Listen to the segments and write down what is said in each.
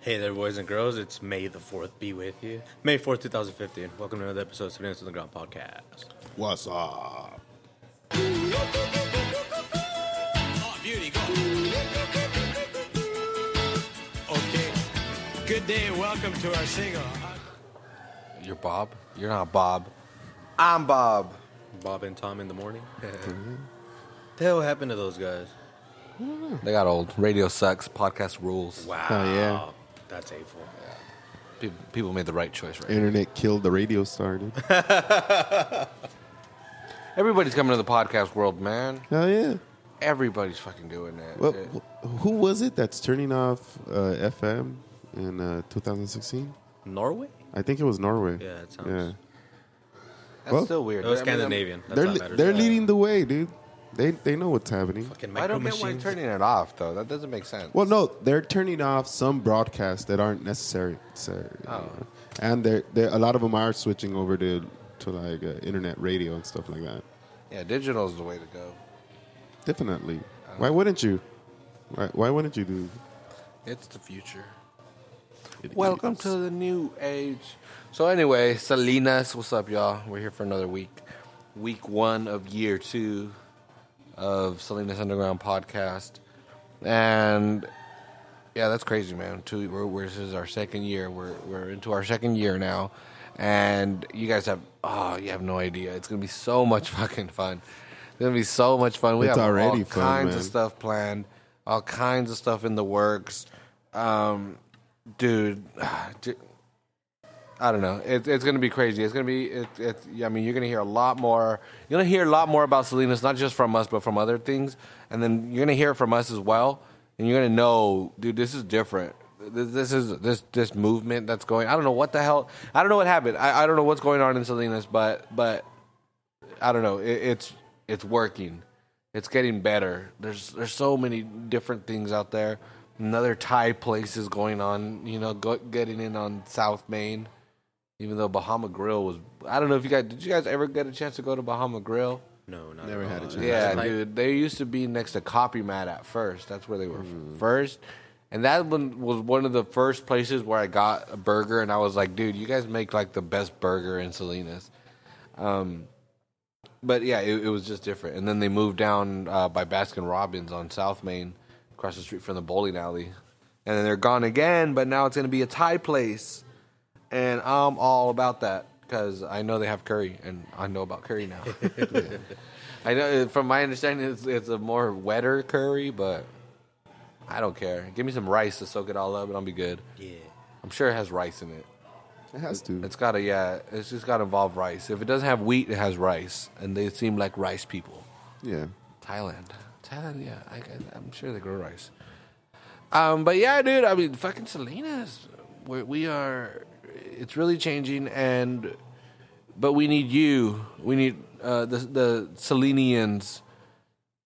Hey there, boys and girls. It's May the 4th. Be with you. May 4th, 2015. Welcome to another episode of Salinas Underground podcast. What's up? Oh, beauty, go. Okay. Good day. Welcome to our single. You're Bob? You're not Bob. I'm Bob. Bob and Tom in the morning. Mm-hmm. the hell happened to those guys? They got old. Radio sucks. Podcast rules. Wow. Oh, yeah. That's hateful. People, people made the right choice, right? Internet killed the radio star, dude. Everybody's coming to the podcast world, man. Hell yeah. Everybody's fucking doing it. Well, It- who was it that's turning off uh, FM in uh, 2016? Norway? I think it was Norway. Yeah, it sounds. Yeah. that's well, still weird. It was I mean, I'm- Scandinavian. That's They're all li- they're Yeah. leading the way, dude. They they know what's happening. Fucking I don't get why you're turning it off, though. That doesn't make sense. Well, no, they're turning off some broadcasts that aren't necessary. So, you Oh. know. and they're, they're, a lot of them are switching over to to like uh, internet radio and stuff like that. Yeah, digital is the way to go. Definitely. Why wouldn't you? Why, why wouldn't you do? It's the future. it Welcome is? to the new age. So anyway, Salinas, what's up, y'all? We're here for another week. Week one of year two of Salinas Underground podcast, and yeah, that's crazy, man. Two, we're, we're, this is our second year. We're we're into our second year now, and you guys have oh, you have no idea. It's gonna be so much fucking fun. It's gonna be so much fun. We It's have already all fun, kinds man. of stuff planned, all kinds of stuff in the works. Um, dude, j- I don't know. It, it's going to be crazy. It's going to be. It, it, I mean, you're going to hear a lot more. You're going to hear a lot more about Salinas, not just from us, but from other things. And then you're going to hear from us as well. And you're going to know, dude, this is different. This, this is this this movement that's going. I don't know what the hell. I don't know what happened. I, I don't know what's going on in Salinas, but but I don't know. It, it's it's working. It's getting better. There's there's so many different things out there. Another Thai place is going on. You know, go, getting in on South Main. Even though Bahama Grill was, I don't know if you guys did. You guys ever get a chance to go to Bahama Grill? No, not Never at had a all. chance. Yeah, Like- dude. They used to be next to Copy Mat at first. That's where they were first. And that one was one of the first places where I got a burger, and I was like, dude, you guys make like the best burger in Salinas. Um, but yeah, it, it was just different. And then they moved down uh, by Baskin Robbins on South Main, across the street from the bowling alley. And then they're gone again, but now it's going to be a Thai place. And I'm all about that because I know they have curry, and I know about curry now. I know, from my understanding, it's, it's a more wetter curry, but I don't care. Give me some rice to soak it all up, and I'll be good. Yeah. I'm sure it has rice in it. It has to. It's gotta, yeah, it's just gotta involve rice. If it doesn't have wheat, it has rice, and they seem like rice people. yeah. Thailand, Thailand, yeah, I, I- I'm sure they grow rice. Um, but yeah, dude, I mean, fucking Salinas, we we are, it's really changing, and but we need you. We need uh, the the Salinians,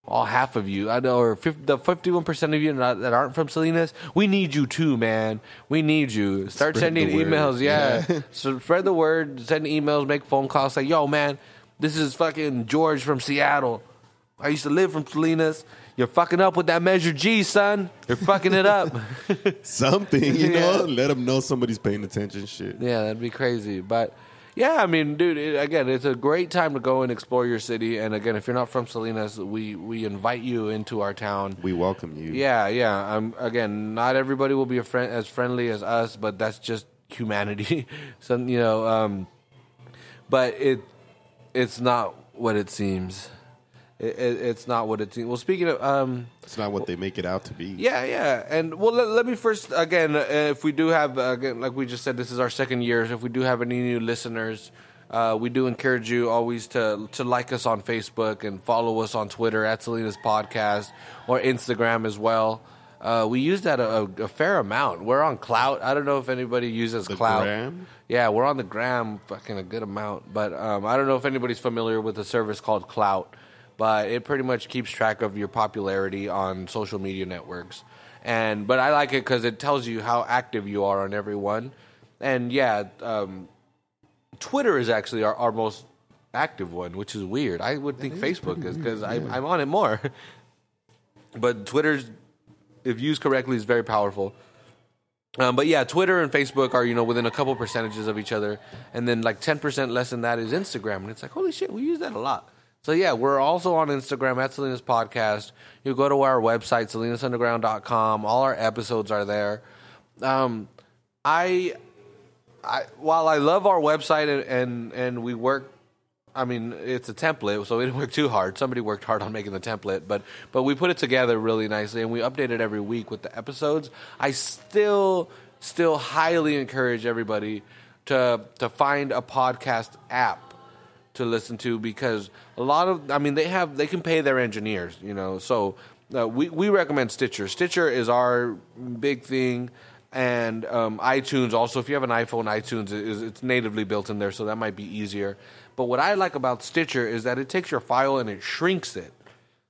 all half of you. I know, or 50, the fifty-one percent of you not, that aren't from Salinas. We need you too, man. We need you. Start Spread sending emails. Yeah, so spread the word. Send emails. Make phone calls. Say, yo, man, this is fucking George from Seattle. I used to live from Salinas. You're fucking up with that measure G, son. You're fucking it up. Something, you Yeah. know? Let them know somebody's paying attention. Shit. Yeah, that'd be crazy. But yeah, I mean, dude, it, again, it's a great time to go and explore your city. And again, if you're not from Salinas, we we invite you into our town. We welcome you. Yeah, yeah. Um, again, not everybody will be a friend as friendly as us, but that's just humanity. so you know, um, but it it's not what it seems. It, it, it's not what it seems. Well, speaking of. Um, It's not what they make it out to be. yeah, yeah, and well, let, let me first again, uh, if we do have uh, again, like we just said, this is our second year. So if we do have any new listeners, uh, we do encourage you always to to like us on Facebook and follow us on Twitter at Salinas Podcast or Instagram as well. Uh, we use that a, a fair amount. We're on Klout. I don't know if anybody uses The Klout. gram? Yeah, we're on the gram, fucking a good amount. But um, I don't know if anybody's familiar with a service called Klout, but it pretty much keeps track of your popularity on social media networks. And but I like it because it tells you how active you are on every one. And yeah, um, Twitter is actually our, our most active one, which is weird. I would think Facebook is because I'm on it more. but Twitter's, if used correctly, is very powerful. Um, but yeah, Twitter and Facebook are you know within a couple percentages of each other, and then like ten percent less than that is Instagram, and it's like holy shit, we use that a lot. So yeah, we're also on Instagram at Salinas Podcast. You go to our website salinasunderground.com. All our episodes are there. Um, I, I while I love our website and and, and we work I mean, it's a template, so we didn't work too hard. Somebody worked hard on making the template, but but we put it together really nicely, and we update it every week with the episodes. I still still highly encourage everybody to to find a podcast app to listen to because a lot of I mean they have they can pay their engineers, you know. So uh, we we recommend Stitcher. Stitcher is our big thing and um, iTunes also. If you have an iPhone, iTunes is it's natively built in there, so that might be easier. But what I like about Stitcher is that it takes your file and it shrinks it.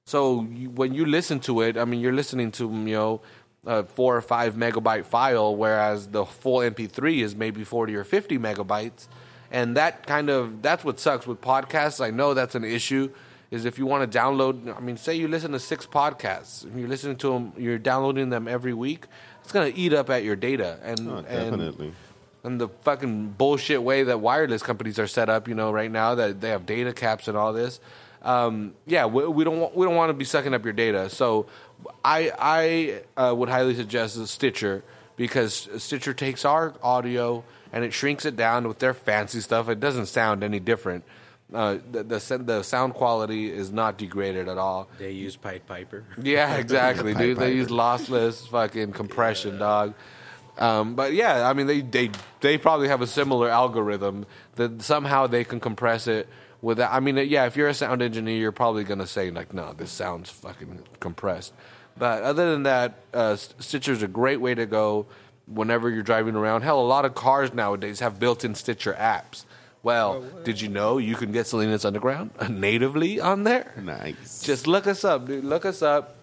So you, when you listen to it, I mean, you're listening to you know a four or five megabyte file, whereas the full MP3 is maybe forty or fifty megabytes, and that kind of that's what sucks with podcasts. I know that's an issue. Is if you want to download, I mean, say you listen to six podcasts, and you're listening to them, you're downloading them every week. It's gonna eat up at your data, and Oh, definitely. and the fucking bullshit way that wireless companies are set up, you know, right now that they have data caps and all this. Um, yeah, we, we don't want, we don't want to be sucking up your data. So I I uh, would highly suggest Stitcher because Stitcher takes our audio and it shrinks it down with their fancy stuff. It doesn't sound any different. Uh, the, the the sound quality is not degraded at all. They use Pied Piper. Yeah, exactly, Pied dude. They use lossless fucking compression, dog. Um, but yeah, I mean, they, they they probably have a similar algorithm that somehow they can compress it without. I mean, yeah, if you're a sound engineer, you're probably gonna say like, no, this sounds fucking compressed. But other than that, uh, Stitcher's a great way to go whenever you're driving around. Hell, a lot of cars nowadays have built-in Stitcher apps. Well, did you know you can get Salinas Underground natively on there? Nice. Just look us up, dude. Look us up.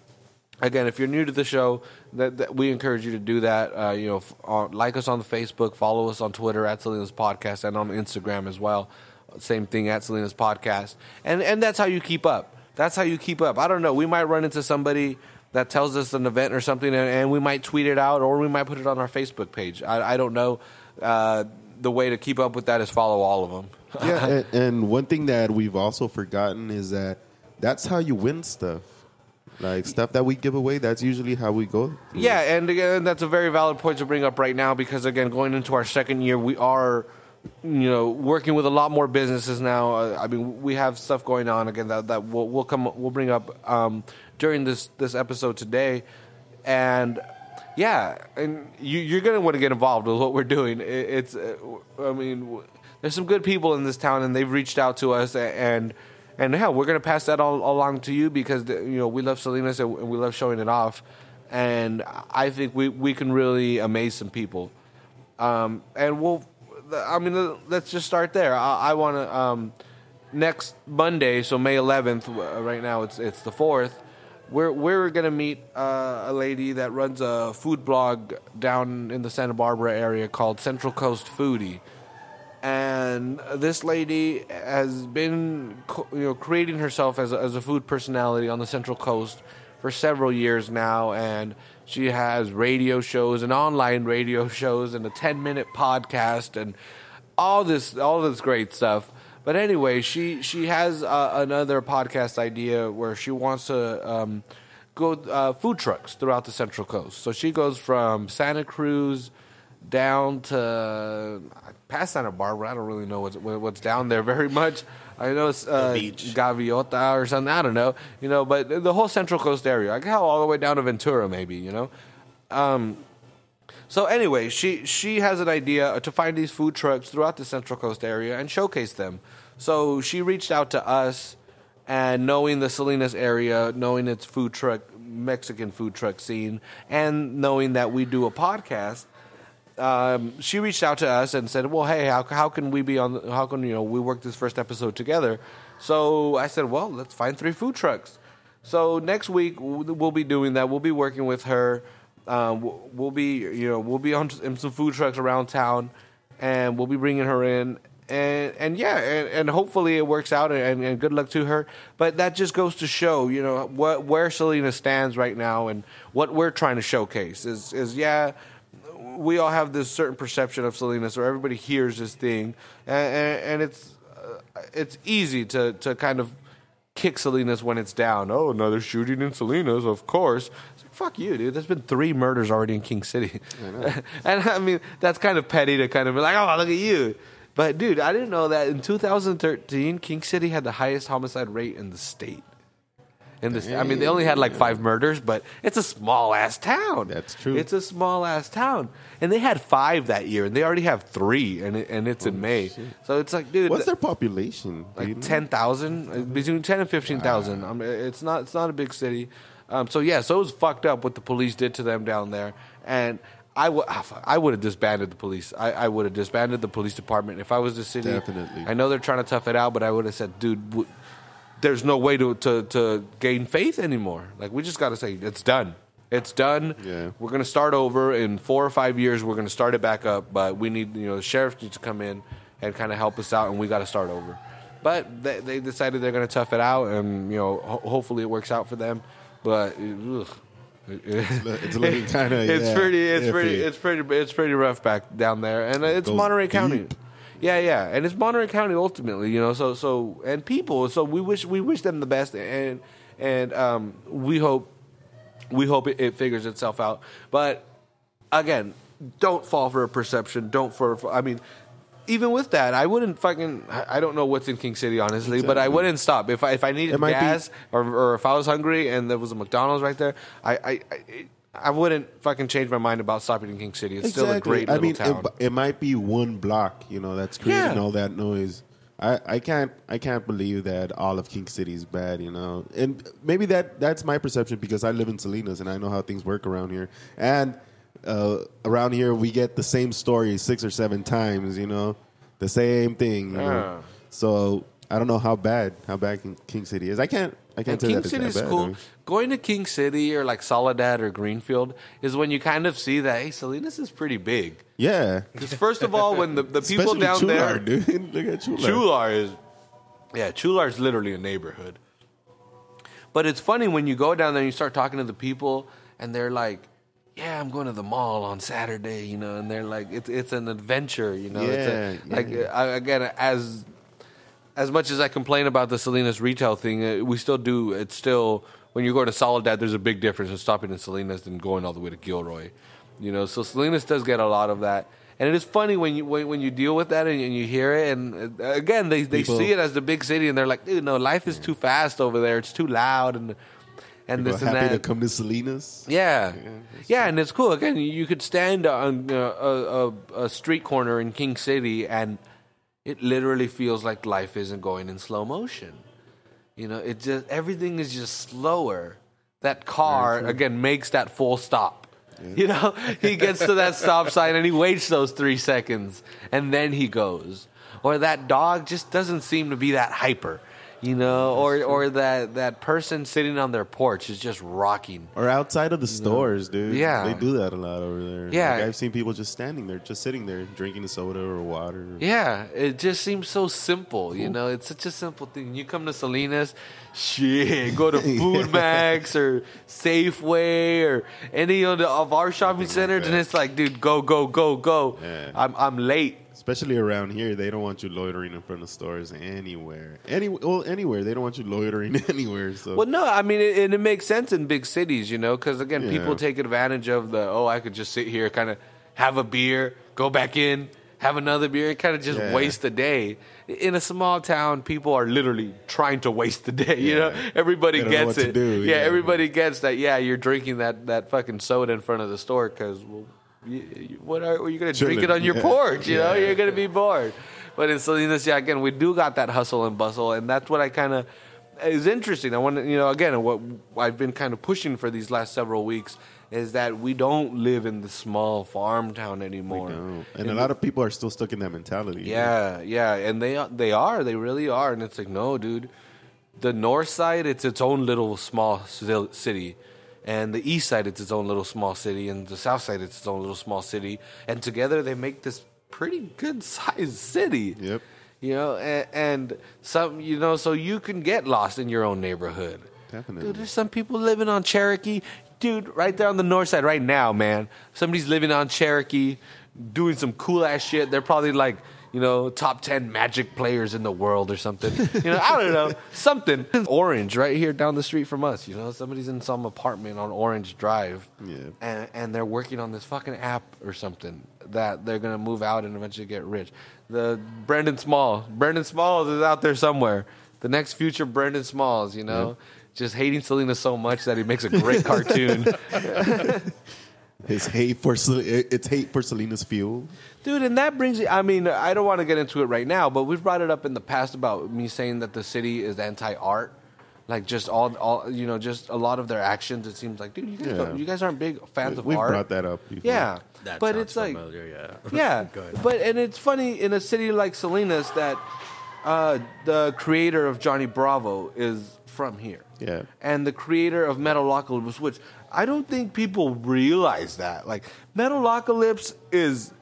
Again, if you're new to the show, that, that we encourage you to do that. Uh, you know, f- uh, like us on the Facebook, follow us on Twitter at Salinas Podcast, and on Instagram as well. Same thing at Salinas Podcast, and and that's how you keep up. That's how you keep up. I don't know. We might run into somebody that tells us an event or something, and, and we might tweet it out, or we might put it on our Facebook page. I, I don't know. Uh, the way to keep up with that is follow all of them. yeah, and, and one thing that we've also forgotten is that that's how you win stuff. Like stuff that we give away, that's usually how we go. through. Yeah, and again, that's a very valid point to bring up right now because again, going into our second year, we are, you know, working with a lot more businesses now. Uh, I mean, we have stuff going on again that that we'll, we'll come we'll bring up um, during this this episode today, and yeah, and you, you're going to want to get involved with what we're doing. It, it's, uh, I mean, there's some good people in this town, and they've reached out to us, and and hell, we're to pass that all along to you because you know we love Salinas and we love showing it off, and I think we we can really amaze some people, um, and we'll. I mean, let's just start there. I, I want to um, next Monday, so May 11th. uh, Right now, it's it's the fourth. We're we're gonna meet uh, a lady that runs a food blog down in the Santa Barbara area called Central Coast Foodie, and this lady has been you know creating herself as a, as a food personality on the Central Coast for several years now, and she has radio shows and online radio shows and a 10 minute podcast and all this all this great stuff. But anyway, she she has uh, another podcast idea where she wants to um, go uh, food trucks throughout the Central Coast. So she goes from Santa Cruz down to past Santa Barbara. I don't really know what's what's down there very much. I know it's uh. Gaviota or something. I don't know, you know, but the whole Central Coast area, I like hell, all the way down to Ventura, maybe, you know. Um, so anyway, she she has an idea to find these food trucks throughout the Central Coast area and showcase them. So she reached out to us, and knowing the Salinas area, knowing its food truck Mexican food truck scene, and knowing that we do a podcast, um, she reached out to us and said, "Well, hey, how how can we be on? How can you know we work this first episode together?" So I said, "Well, let's find three food trucks." So next week we'll we'll be doing that. We'll be working with her. Um, we'll- be you know we'll be on some food trucks around town, and we'll be bringing her in. And and yeah, and, and hopefully it works out, and, and good luck to her. But that just goes to show, you know, what where Salinas stands right now, and what we're trying to showcase is is yeah, we all have this certain perception of Salinas, or everybody hears this thing, and, and, and it's uh, it's easy to to kind of kick Salinas when it's down. Oh, another shooting in Salinas, of course. Fuck you, dude. There's been three murders already in King City, and I mean that's kind of petty to kind of be like, oh, look at you. But dude, I didn't know that in 2013, King City had the highest homicide rate in the state. In this, I mean, they only had like five murders, but it's a small ass town. That's true. It's a small ass town, and they had five that year, and they already have three, and it, and it's in May. So it's like, dude, What's their population? Do you like know? ten thousand, uh, between ten and fifteen thousand. I mean, it's not it's not a big city. Um, so yeah, so it was fucked up what the police did to them down there, and I would I would have disbanded the police. I, I would have disbanded the police department if I was the city. Definitely. I know they're trying to tough it out, but I would have said, dude. W- there's no way to, to, to gain faith anymore. Like we just got to say it's done. It's done. Yeah. We're gonna start over in four or five years. We're gonna start it back up, but we need you know the sheriff needs to come in and kind of help us out, and we got to start over. But they, they decided they're gonna tough it out, and you know ho- hopefully it works out for them. But ugh. It's looking kind of. it's pretty it's pretty it's pretty it's pretty rough back down there. And it's monterey county. Yeah yeah. And it's monterey county ultimately you know so so and people so we wish we wish them the best. And and um we hope we hope it, it figures itself out. But again don't fall for a perception. Don't for, for i mean even with that, I wouldn't fucking. I don't know what's in King City, honestly, but I wouldn't stop if I if I needed It might be- gas or, or if I was hungry and there was a McDonald's right there. I I, I, I wouldn't fucking change my mind about stopping in King City. It's still a great I little mean, town. It, it might be one block, you know, that's creating Yeah. all that noise. I, I can't I can't believe that all of King City is bad, you know. And maybe that that's my perception because I live in Salinas and I know how things work around here. And uh, around here, we get the same story six or seven times, you know, the same thing. You know? Yeah. So I don't know how bad how bad King- City is. I can't I can't And King City is bad. I cool. mean, Going to King City or like Soledad or Greenfield is when you kind of see that hey, Salinas is pretty big. yeah, Because first of all, when the, the people down Chualar, there, dude. Look at Chualar. Chualar is, yeah, Chualar is literally a neighborhood. But it's funny when you go down there and you start talking to the people, and they're like, "Yeah, I'm going to the mall on Saturday," you know, and they're like, "It's it's an adventure," you know. it's a, Yeah, like yeah. I, again, as as much as I complain about the Salinas retail thing, uh, we still do. It's still when you go to Soledad, there's a big difference in stopping in Salinas than going all the way to Gilroy. You know, so Salinas does get a lot of that, and it is funny when you when, when you deal with that and, and you hear it. And uh, again, they they People- see it as the big city, and they're like, "Dude, no, life is too fast over there. It's too loud." And and People this and happy that. to come to Salinas. Yeah, yeah, and it's cool. Again, you could stand on uh, a, a, a street corner in King City, and it literally feels like life isn't going in slow motion. You know, it just everything is just slower. That car again makes that full stop. You know, he gets to that stop sign and he waits those three seconds, and then he goes. Or that dog just doesn't seem to be that hyper. You know, or or that that person sitting on their porch is just rocking. Or outside of the stores, dude. Yeah. They do that a lot over there. Yeah. Like, I've seen people just standing there, just sitting there, drinking a soda or water. Yeah, it just seems so simple. You know, it's such a simple thing. You come to Salinas, shit, go to FoodMaxx or Safeway or any of, the, of our shopping centers, and it's like, dude, go, go, go, go. Yeah. I'm I'm late. Especially around here, they don't want you loitering in front of stores anywhere. Any well, anywhere they don't want you loitering anywhere. So Well, no, I mean, it, and it makes sense in big cities, you know, because again, Yeah. people take advantage of the oh, I could just sit here, kind of have a beer, go back in, have another beer, and kind of just Yeah. waste the day. In a small town, people are literally trying to waste the day. You know, everybody know gets to it. yeah, yeah. everybody gets that. Yeah, you're drinking that that fucking soda in front of the store because well, you, what are, are you going to drink it on your Yeah. porch? You know, Yeah. you're going to be bored. But in Salinas, yeah, again, we do got that hustle and bustle, and that's what I kind of is interesting. I want to, you know, again, what I've been kind of pushing for these last several weeks is that we don't live in the small farm town anymore. No. And a lot of people are still stuck in that mentality. Yeah, yeah, and they they are, they really are, and it's like, no, dude, the north side it's its own little small city, and the east side it's its own little small city, and the south side it's its own little small city, and together they make this pretty good sized city. Yep. You know, and, and some, you know, so you can get lost in your own neighborhood. Definitely. Dude, there's some people living on Cherokee. dude, right there on the north side, right now, man. Somebody's living on Cherokee, doing some cool ass shit. They're probably like, you know, top ten magic players in the world or something. You know, I don't know, something. Orange, right here down the street from us. You know, somebody's in some apartment on Orange Drive, Yeah. and, and they're working on this fucking app or something that they're gonna move out and eventually get rich. The Brendon Small, Brendon Smalls is out there somewhere. The next future Brendon Smalls, you know, just hating Salinas so much that he makes a great cartoon. His hate for it's hate for Salinas fuel. Dude, and that brings I mean, I don't want to get into it right now, but we've brought it up in the past about me saying that the city is anti art. Like just all, all you know, just a lot of their actions. It seems like, dude, you guys, Yeah. don't- you guys aren't big fans of We've art. brought that up. Before. Yeah, That but sounds it's like, familiar, yeah. yeah, but and it's funny in a city like Salinas that uh, the creator of Johnny Bravo is from here. Yeah. and the creator of Metalocalypse, which I don't think people realize that. Like Metalocalypse is,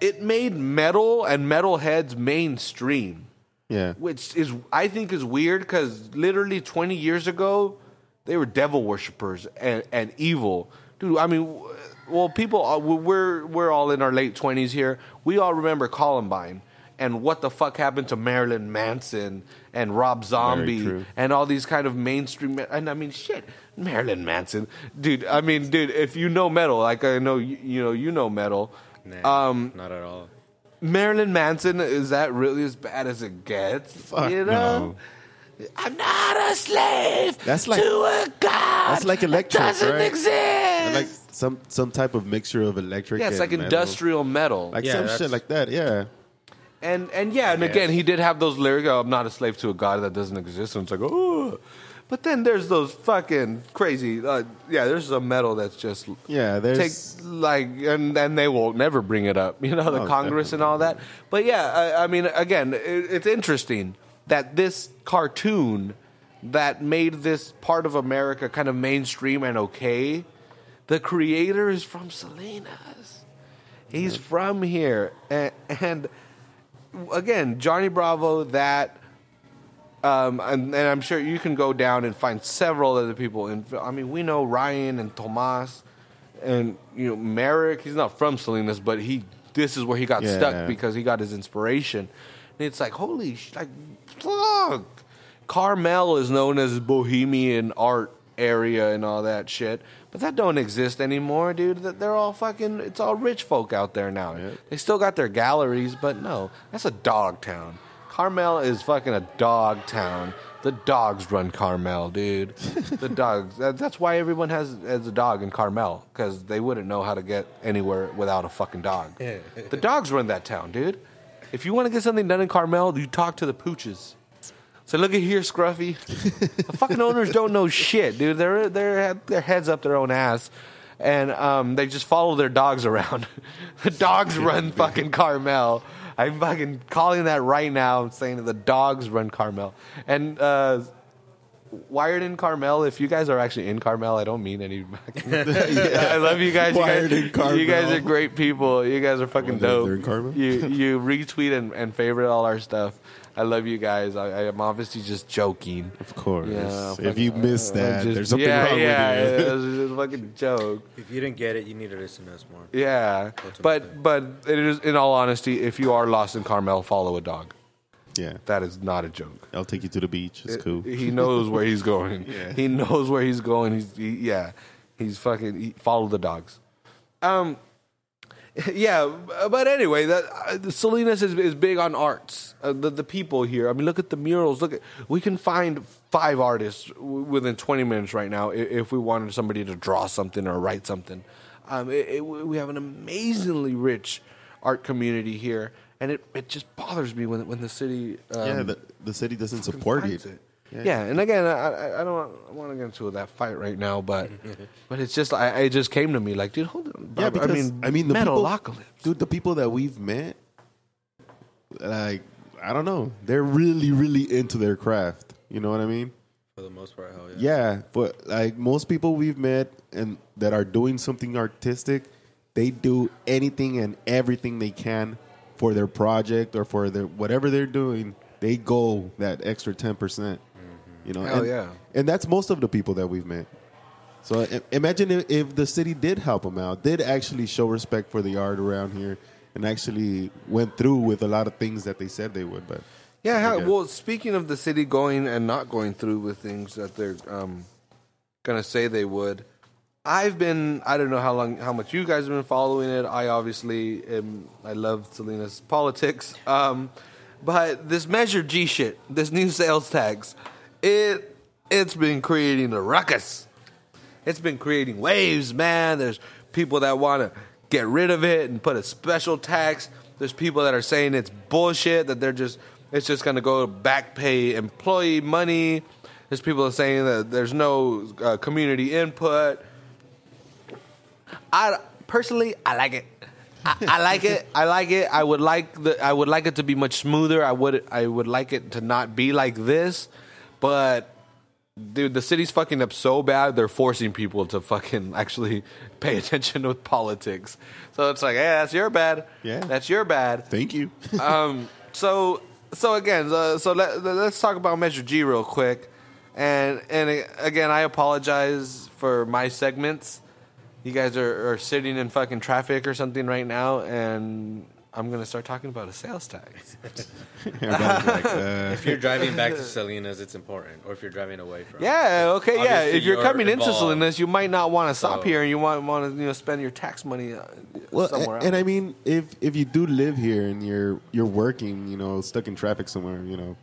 it made metal and metalheads mainstream Yeah. which is I think is weird because literally 20 years ago they were devil worshippers and, and evil, dude. I mean, well, people uh, we're we're all in our late 20s here. We all remember Columbine and what the fuck happened to Marilyn Manson and Rob Zombie and all these kind of mainstream. And I mean, shit, Marilyn Manson, dude. I mean, dude, if you know metal, like I know you, you know you know metal. Nah, Um, not at all. Marilyn Manson is that really as bad as it gets? Fuck you know, I'm not a slave That's like- to a god. that's like electric, that doesn't right? exist. Like some some type of mixture of electric. yeah, it's and like metal. industrial metal. like Yeah, some shit like that. Yeah. and and yeah, and again, he did have those lyrics. Oh, I'm not a slave to a god that doesn't exist. And it's like, oh, but then there's those fucking crazy. Uh, yeah, there's a metal that's just Yeah. There's take like and then they will never bring it up you know the congress and all that but yeah I, I mean again it, it's interesting that this cartoon that made this part of america kind of mainstream and okay the creator is from salinas he's from here and, and again johnny bravo that um, and, and I'm sure you can go down and find several other people. And I mean, we know Ryan and Tomas, and you know Merrick. He's not from Salinas, but he. This is where he got Yeah. stuck because he got his inspiration. And it's like, holy, sh- like, fuck. Carmel is known as bohemian art area and all that shit, but that don't exist anymore, dude. That they're all fucking. It's all rich folk out there now. They still got their galleries, but no, that's a dog town. Carmel is fucking a dog town. The dogs run Carmel, dude. the dogs. That, that's why everyone has, has a dog in Carmel because they wouldn't know how to get anywhere without a fucking dog. the dogs run that town, dude. If you want to get something done in Carmel, you talk to the pooches. So look at here, Scruffy. the fucking owners don't know shit, dude. They're they're their heads up their own ass, and um, they just follow their dogs around. the dogs run fucking Carmel. I'm fucking calling that right now. I'm saying that the dogs run Carmel. And uh, Wired in Carmel. If you guys are actually in Carmel, I don't mean any. I love you guys. You Wired guys, in Carmel. you guys are great people. You guys are fucking dope. they're in Carmel? You you retweet and, and favorite all our stuff. I love you guys. I, I'm obviously just joking. of course. Yeah, if you missed that, just- there's something yeah, wrong yeah, with you. Yeah, it was just a fucking joke. If you didn't get it, you need to listen to us more. Yeah, Ultimately. but but it is in all honesty, if you are lost in Carmel, follow a dog. yeah. That is not a joke. I'll take you to the beach. It's cool. He knows where he's going. Yeah. He knows where he's going. He's he, yeah. He's fucking he, follow the dogs. Um, yeah, but anyway, that uh, Salinas is, is big on arts. Uh, the the people here. I mean, look at the murals. Look at we can find five artists w- within twenty minutes right now i- if we wanted somebody to draw something or write something. Um, it, it, we have an amazingly rich art community here, and it, it just bothers me when when the city um, yeah, the, the city doesn't support fights it. Yeah. and again, I, I- I don't want to get into that fight right now, but but it's just I, it just came to me like, dude, hold on. Yeah, because I mean, I mean the people, dude, the people that we've met, like I don't know, they're really, really into their craft. You know what I mean? For the most part, hell yeah. Yeah, but like most people we've met and that are doing something artistic, they do anything and everything they can for their project or for their whatever they're doing. They go that extra ten percent. You know, Hell and, yeah. and that's most of the people that we've met. So i- imagine if, if the city did help them out, did actually show respect for the art around here, and actually went through with a lot of things that they said they would. But Yeah, well, speaking of the city going and not going through with things that they're um, going to say they would, I've been, I don't know how long, how much you guys have been following it. I obviously am, I love Salinas politics. Um, but this Measure G shit, this new sales tax, it, it's been creating a ruckus. It's been creating waves, man. There's people that want to get rid of it and put a special tax. There's people that are saying it's bullshit that they're just it's just going to go back pay employee money. There's people that are saying that there's no uh, community input. I personally I like it. I, I like it. I like it. I would like the. I would like it to be much smoother. I would. I would like it to not be like this. But dude, the city's fucking up so bad. They're forcing people to fucking actually pay attention with politics. So it's like, hey, that's your bad. Yeah. that's your bad. thank you. um, so so again, uh, so let, let's talk about Measure G real quick. And and again, I apologize for my segments. You guys are, are sitting in fucking traffic or something right now, and I'm gonna start talking about a sales tax. Everybody's like, uh, If you're driving back to Salinas, it's important, or if you're driving away from. Yeah, okay, yeah. If you're you're coming into. Salinas, you might not want to stop So- here, and you want want to you know spend your tax money uh, well, somewhere a- else. and I mean, if if you do live here and you're you're working, you know, stuck in traffic somewhere, you know,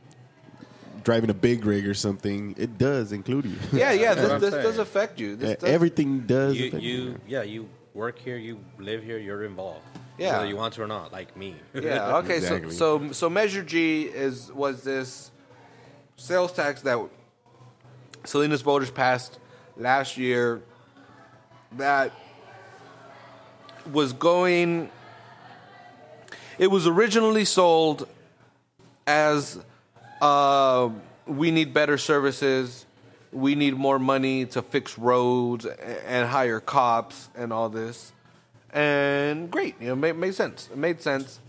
driving a big rig or something, it does include you. yeah, yeah. This, this does affect you. This Uh, does, Everything does. You, affect you, yeah, you work here, you live here, you're involved. Yeah. whether you want to or not, like me. Yeah. Okay. Exactly. So so so Measure G is was this sales tax that Salinas voters passed last year that was going. It was originally sold as uh, we need better services, we need more money to fix roads and hire cops and all this. And great, you know, made, made sense. It made sense.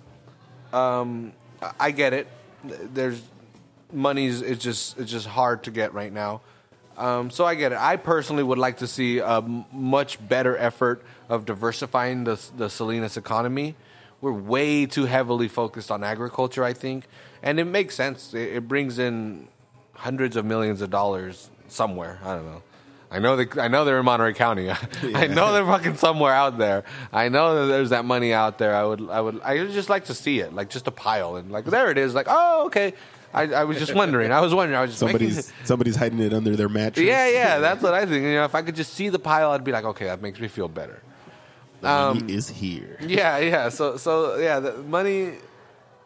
Um, I- get it. There's money's it's just it's just hard to get right now. Um, so I get it. I personally would like to see a much better effort of diversifying the the Salinas economy. We're way too heavily focused on agriculture, I think, and it makes sense. It, it brings in hundreds of millions of dollars somewhere. I don't know. I know they, I know they're in Monterey County. I know they're fucking somewhere out there. I know that there's that money out there. I would, I would, I would just like to see it, like just a pile, and like there it is. Like, oh, okay. I, I was just wondering. I was wondering. I was just making- Somebody's somebody's hiding it under their mattress. yeah, yeah. That's what I think. You know, if I could just see the pile, I'd be like, okay, that makes me feel better. Um, money is here. Yeah, yeah. So, so yeah, the money.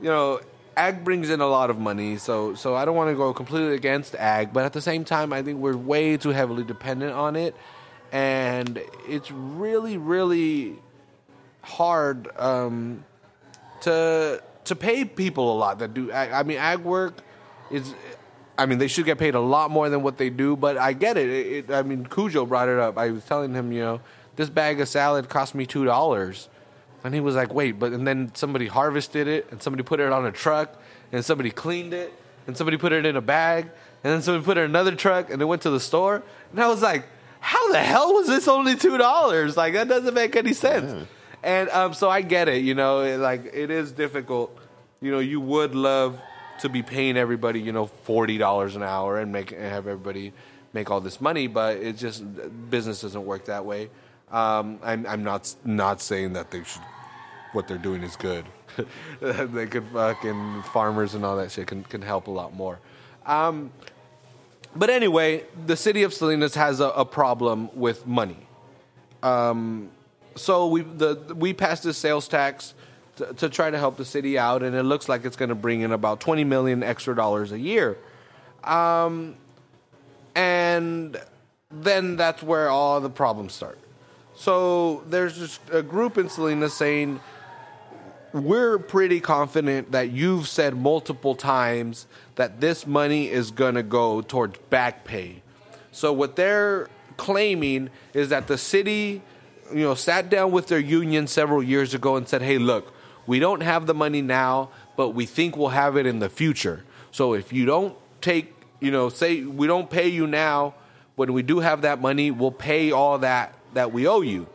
You know, ag brings in a lot of money. So, so I don't want to go completely against ag, but at the same time, I think we're way too heavily dependent on it, and it's really, really hard um, to to pay people a lot that do. ag. I mean, ag work is. I mean, they should get paid a lot more than what they do, but I get it. It, it. I mean, Cujo brought it up. I was telling him, you know, this bag of salad cost me two dollars, and he was like, "Wait," but and then somebody harvested it, and somebody put it on a truck, and somebody cleaned it, and somebody put it in a bag, and then somebody put it in another truck, and it went to the store, and I was like, "How the hell was this only two dollars? Like that doesn't make any sense." And um, so I get it, you know, it, like it is difficult. You know, you would love to be paying everybody, you know, forty dollars an hour and make and have everybody make all this money, but it just business doesn't work that way. Um, I'm, I'm not not saying that they should. What they're doing is good. they could fucking farmers and all that shit can can help a lot more. Um, but anyway, the city of Salinas has a, a problem with money so we the we passed this sales tax to, to try to help the city out, and it looks like it's going to bring in about twenty million extra dollars a year. Um, and then that's where all the problems start. So there's just a group in Salinas saying we're pretty confident that you've said multiple times that this money is going to go towards back pay. So what they're claiming is that the city, you know, sat down with their union several years ago and said, "Hey, look, we don't have the money now, but we think we'll have it in the future. So if you don't take, you know, say we don't pay you now, when we do have that money, we'll pay all that that we owe you.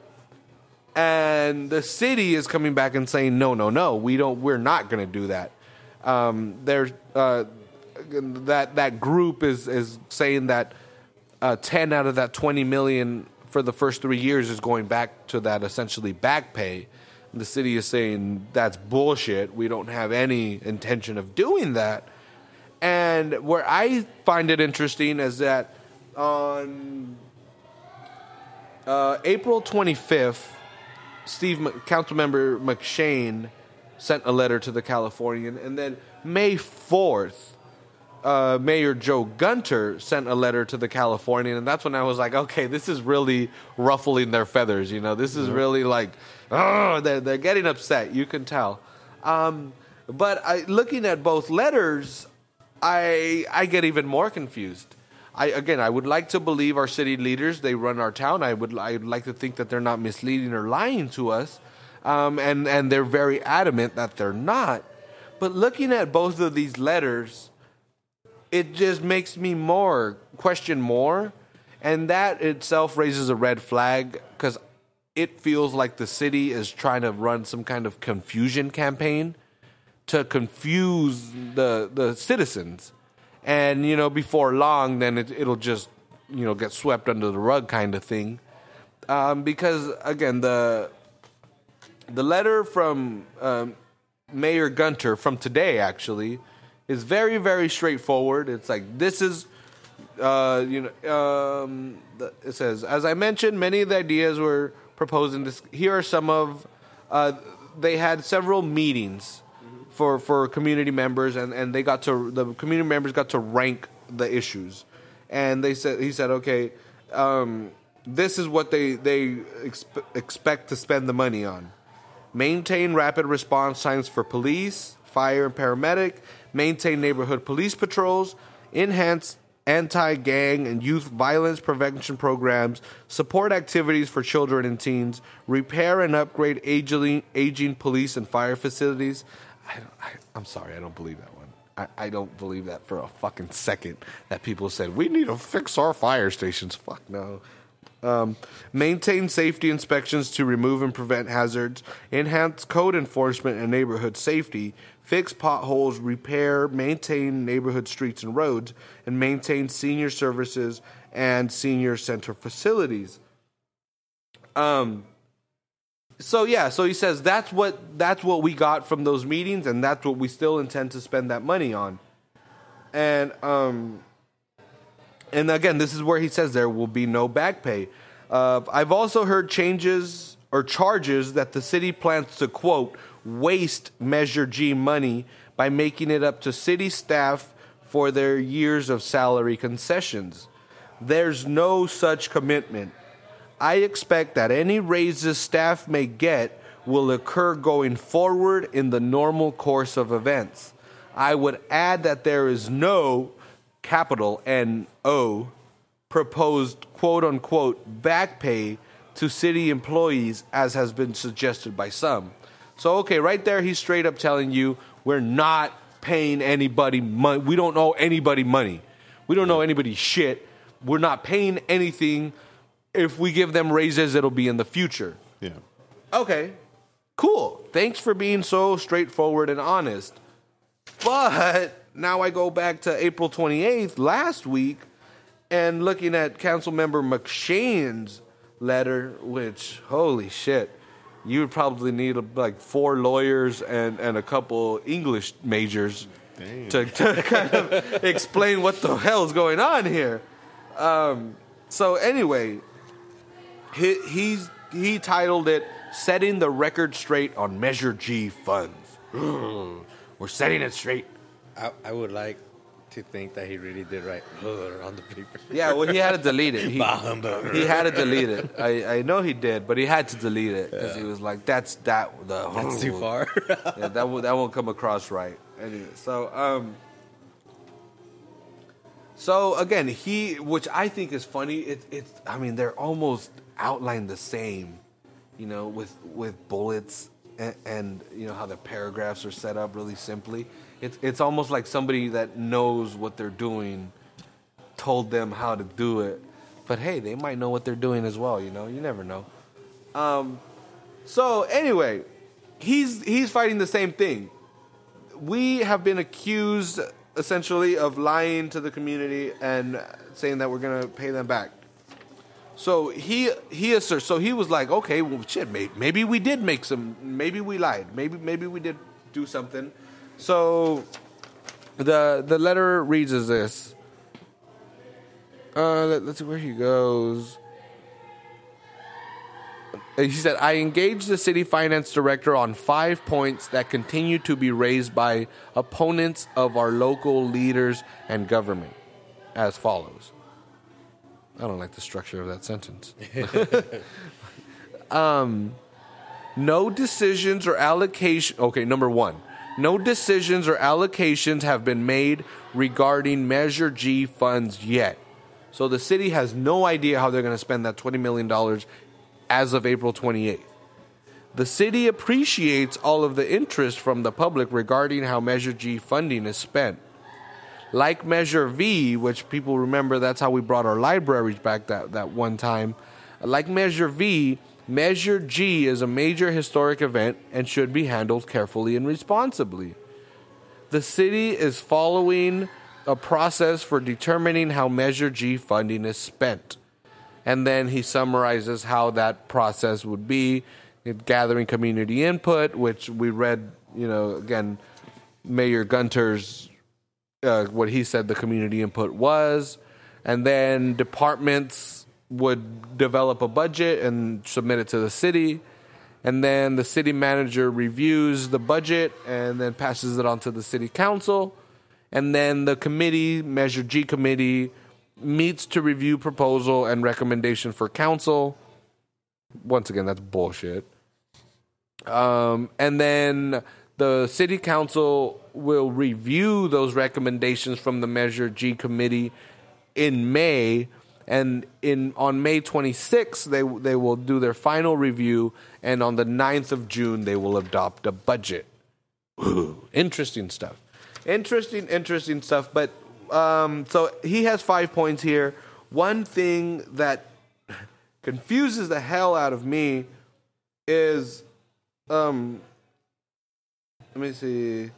And the city is coming back and saying, no, no, no, we don't. We're not going to do that. Um, there's uh, that that group is is saying that uh, ten out of that twenty million for the first three years is going back to that essentially back pay. And the city is saying that's bullshit. We don't have any intention of doing that. And where I find it interesting is that on uh, April 25th, Steve, Mc- Councilmember McShane sent a letter to the Californian, and then May 4th, uh, Mayor Joe Gunter sent a letter to the Californian, and that's when I was like, okay, this is really ruffling their feathers. You know, this is really like, oh, they're, they're getting upset. You can tell. Um, but I, looking at both letters, I I get even more confused. I again, I would like to believe our city leaders. They run our town. I would I would like to think that they're not misleading or lying to us, um, and and they're very adamant that they're not. But looking at both of these letters, it just makes me more question more, and that itself raises a red flag because it feels like the city is trying to run some kind of confusion campaign to confuse the the citizens, and you know before long, then it, it'll just you know get swept under the rug kind of thing, um, because again the the letter from um, Mayor Gunter from today actually is very very straightforward. It's like this is uh, you know, um, it says, as I mentioned, many of the ideas were proposed in this. Here are some of. Uh, they had several meetings for for community members, and and they got to the community members got to rank the issues, and they said he said, okay, um, this is what they they exp- expect to spend the money on. Maintain rapid response times for police, fire, and paramedic, maintain neighborhood police patrols, enhance anti gang and youth violence prevention programs, support activities for children and teens, repair and upgrade aging, aging police and fire facilities. I, don't- I, I'm sorry, I don't believe that one. I, I don't believe that for a fucking second that people said, we need to fix our fire stations. Fuck no. Um, maintain safety inspections to remove and prevent hazards, enhance code enforcement and neighborhood safety, fix potholes, repair, maintain neighborhood streets and roads, and maintain senior services and senior center facilities. Um, so yeah, so he says that's what that's what we got from those meetings, and that's what we still intend to spend that money on. And um, and again, this is where he says there will be no back pay. Uh, I've also heard changes or charges that the city plans to quote waste Measure G money by making it up to city staff for their years of salary concessions. There's no such commitment. I expect that any raises staff may get will occur going forward in the normal course of events. I would add that there is no capital N O proposed quote unquote back pay to city employees as has been suggested by some. So okay, right there he's straight up telling you we're not paying anybody money. We don't owe anybody money. We don't owe anybody shit. We're not paying anything. If we give them raises, it'll be in the future. Yeah. Okay, cool. Thanks for being so straightforward and honest. But now I go back to April 28th, last week, and looking at Councilmember McShane's letter, which, holy shit, you would probably need like four lawyers and, and a couple English majors to, to kind of explain what the hell is going on here. Um, so, anyway, he, he's he titled it "Setting the Record Straight on Measure G Funds." We're setting it straight. I, I would like to think that he really did write on the paper. Yeah, well, he had to delete it. He, he had to delete it. I, I know he did, but he had to delete it because he was like, "That's that the That's too far. yeah, that won't, that won't come across right." Anyway, so um, so again, he, which I think is funny. It, it's, I mean, they're almost outlined the same, you know, with with bullets and, and you know how the paragraphs are set up really simply. It's it's almost like somebody that knows what they're doing told them how to do it. But hey, they might know what they're doing as well. You know, you never know. Um, so anyway, he's he's fighting the same thing. We have been accused essentially of lying to the community and saying that we're gonna pay them back. So he he asserts. So he was like, okay, well, shit, maybe, maybe we did make some. Maybe we lied. Maybe maybe we did do something. So the the letter reads as this. Uh, let, us see where he goes. Uh, He said, I engaged the city finance director on five points that continue to be raised by opponents of our local leaders and government as follows. I don't like the structure of that sentence. um, no decisions or allocation. Okay, number one. No decisions or allocations have been made regarding Measure G funds yet. So the city has no idea how they're going to spend that $20 million as of April 28th. The city appreciates all of the interest from the public regarding how Measure G funding is spent. Like Measure V, which people remember that's how we brought our libraries back that, that one time. Like Measure V, Measure G is a major historic event and should be handled carefully and responsibly. The city is following a process for determining how Measure G funding is spent. And then he summarizes how that process would be gathering community input, which we read, you know, again, Mayor Gunter's, uh, what he said the community input was. And then departments would develop a budget and submit it to the city. And then the city manager reviews the budget and then passes it on to the city council. And then the committee, Measure G committee, meets to review proposal and recommendation for council. Once again, that's bullshit. Um, and then the city council will review those recommendations from the Measure G committee in May, and in on May 26th they they will do their final review, and on the 9th of June they will adopt a budget. Ooh, interesting stuff. Interesting, interesting stuff. But um, so he has five points here. One thing that confuses the hell out of me is um let me see.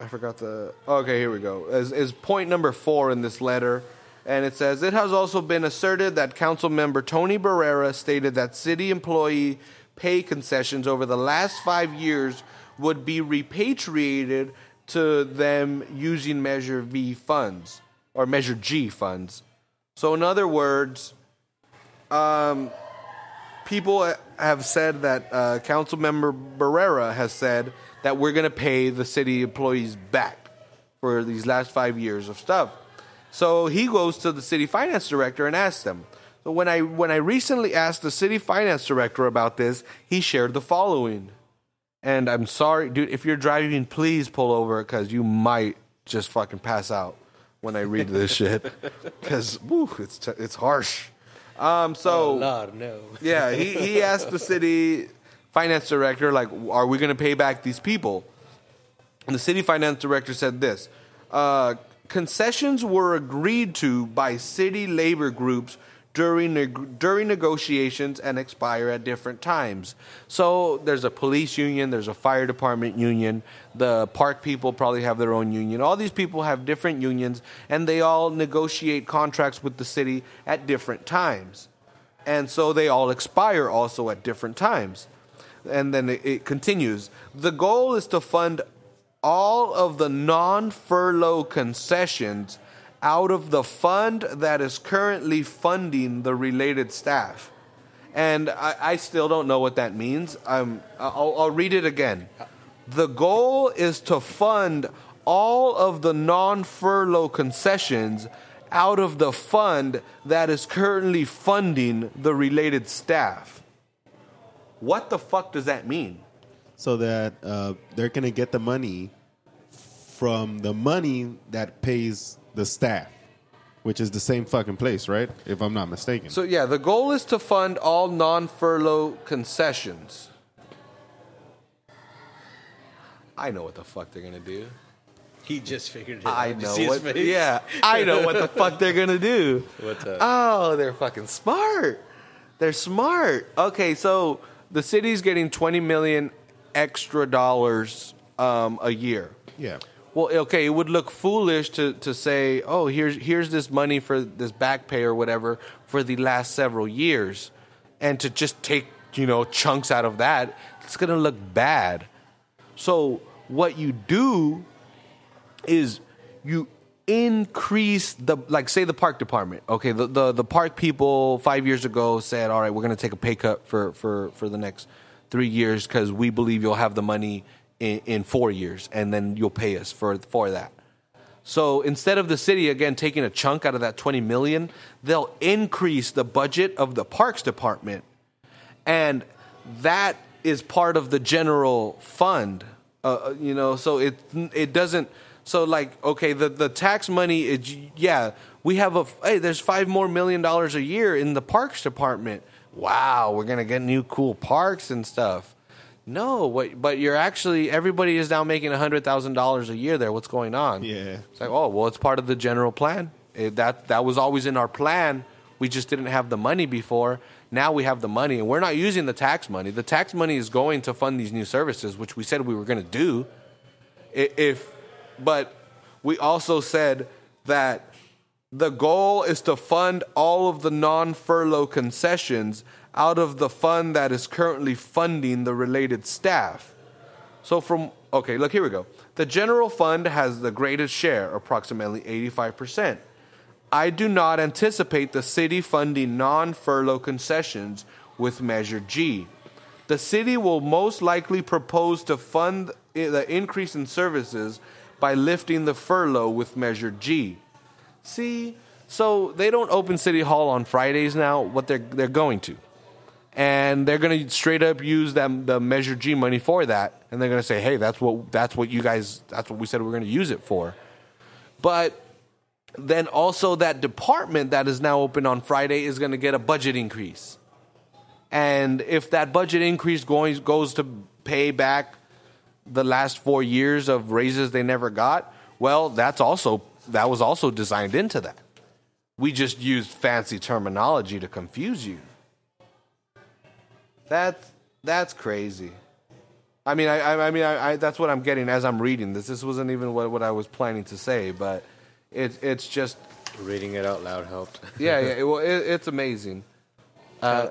I forgot the okay here we go. Is, is point number four in this letter. And it says it has also been asserted that council member Tony Barrera stated that city employee pay concessions over the last five years would be repatriated to them using Measure V funds or Measure G funds. So, in other words, um, people have said that uh, council member Barrera has said that we're going to pay the city employees back for these last five years of stuff. So he goes to the city finance director and asks them. So when I when I recently asked the city finance director about this, he shared the following. And I'm sorry, dude, if you're driving, please pull over because you might just fucking pass out when I read this shit. Because it's t- it's harsh. Um, so Oh, Lord, no. yeah, he, he asked the city finance director, like, are we going to pay back these people? And the city finance director said this uh, concessions were agreed to by city labor groups during, during negotiations and expire at different times. So there's a police union, there's a fire department union, the park people probably have their own union. All these people have different unions, and they all negotiate contracts with the city at different times and so they all expire also at different times. And then it, it continues. The goal is to fund all of the non furlough concessions out of the fund that is currently funding the related staff. And I, I still don't know what that means. Um, I'll, I'll read it again. The goal is to fund all of the non furlough concessions out of the fund that is currently funding the related staff. What the fuck does that mean? so that uh, they're going to get the money from the money that pays the staff, which is the same fucking place, right? If I'm not mistaken. So, yeah, the goal is to fund all non furlough concessions. I know what the fuck they're gonna do. He just figured it out. I know what. Yeah, I know what the fuck they're gonna do. What's up? Oh, they're fucking smart. They're smart. Okay, so the city's getting twenty million extra dollars um, a year. Yeah. Well, eh, okay, it would look foolish to, to say, oh, here's here's this money for this back pay or whatever for the last several years, and to just take you know chunks out of that, it's gonna look bad. So what you do is you increase the like say the park department okay the, the the park people five years ago said all right we're going to take a pay cut for for for the next three years because we believe you'll have the money in, in four years and then you'll pay us for for that so instead of the city again taking a chunk out of that 20 million they'll increase the budget of the parks department and that is part of the general fund. Uh, you know, so it it doesn't. So like, okay, the the tax money is yeah. We have a hey, there's five more million dollars a year in the parks department. Wow, we're gonna get new cool parks and stuff. No, what? But you're actually everybody is now making hundred thousand dollars a year there. What's going on? Yeah. It's like, oh, well, it's part of the general plan. It, that that was always in our plan. We just didn't have the money before. Now we have the money, and we're not using the tax money. The tax money is going to fund these new services, which we said we were going to do. If, but we also said that the goal is to fund all of the non-furlough concessions out of the fund that is currently funding the related staff. So from okay, look here we go. The general fund has the greatest share, approximately 85%. I do not anticipate the city funding non-furlough concessions with Measure G. The city will most likely propose to fund the increase in services by lifting the furlough with Measure G. See, so they don't open City Hall on Fridays now. What they're they're going to, and they're going to straight up use them the Measure G money for that, and they're going to say, "Hey, that's what that's what you guys that's what we said we are going to use it for." But then also that department that is now open on Friday is going to get a budget increase, and if that budget increase going goes to pay back the last four years of raises they never got, well, that's also that was also designed into that. We just used fancy terminology to confuse you. That's that's crazy. I mean, I, I, I mean, I, I, that's what I'm getting as I'm reading this. This wasn't even what, what I was planning to say, but it, it's just, Reading it out loud helped. yeah, yeah. It, well, it, it's amazing. Uh,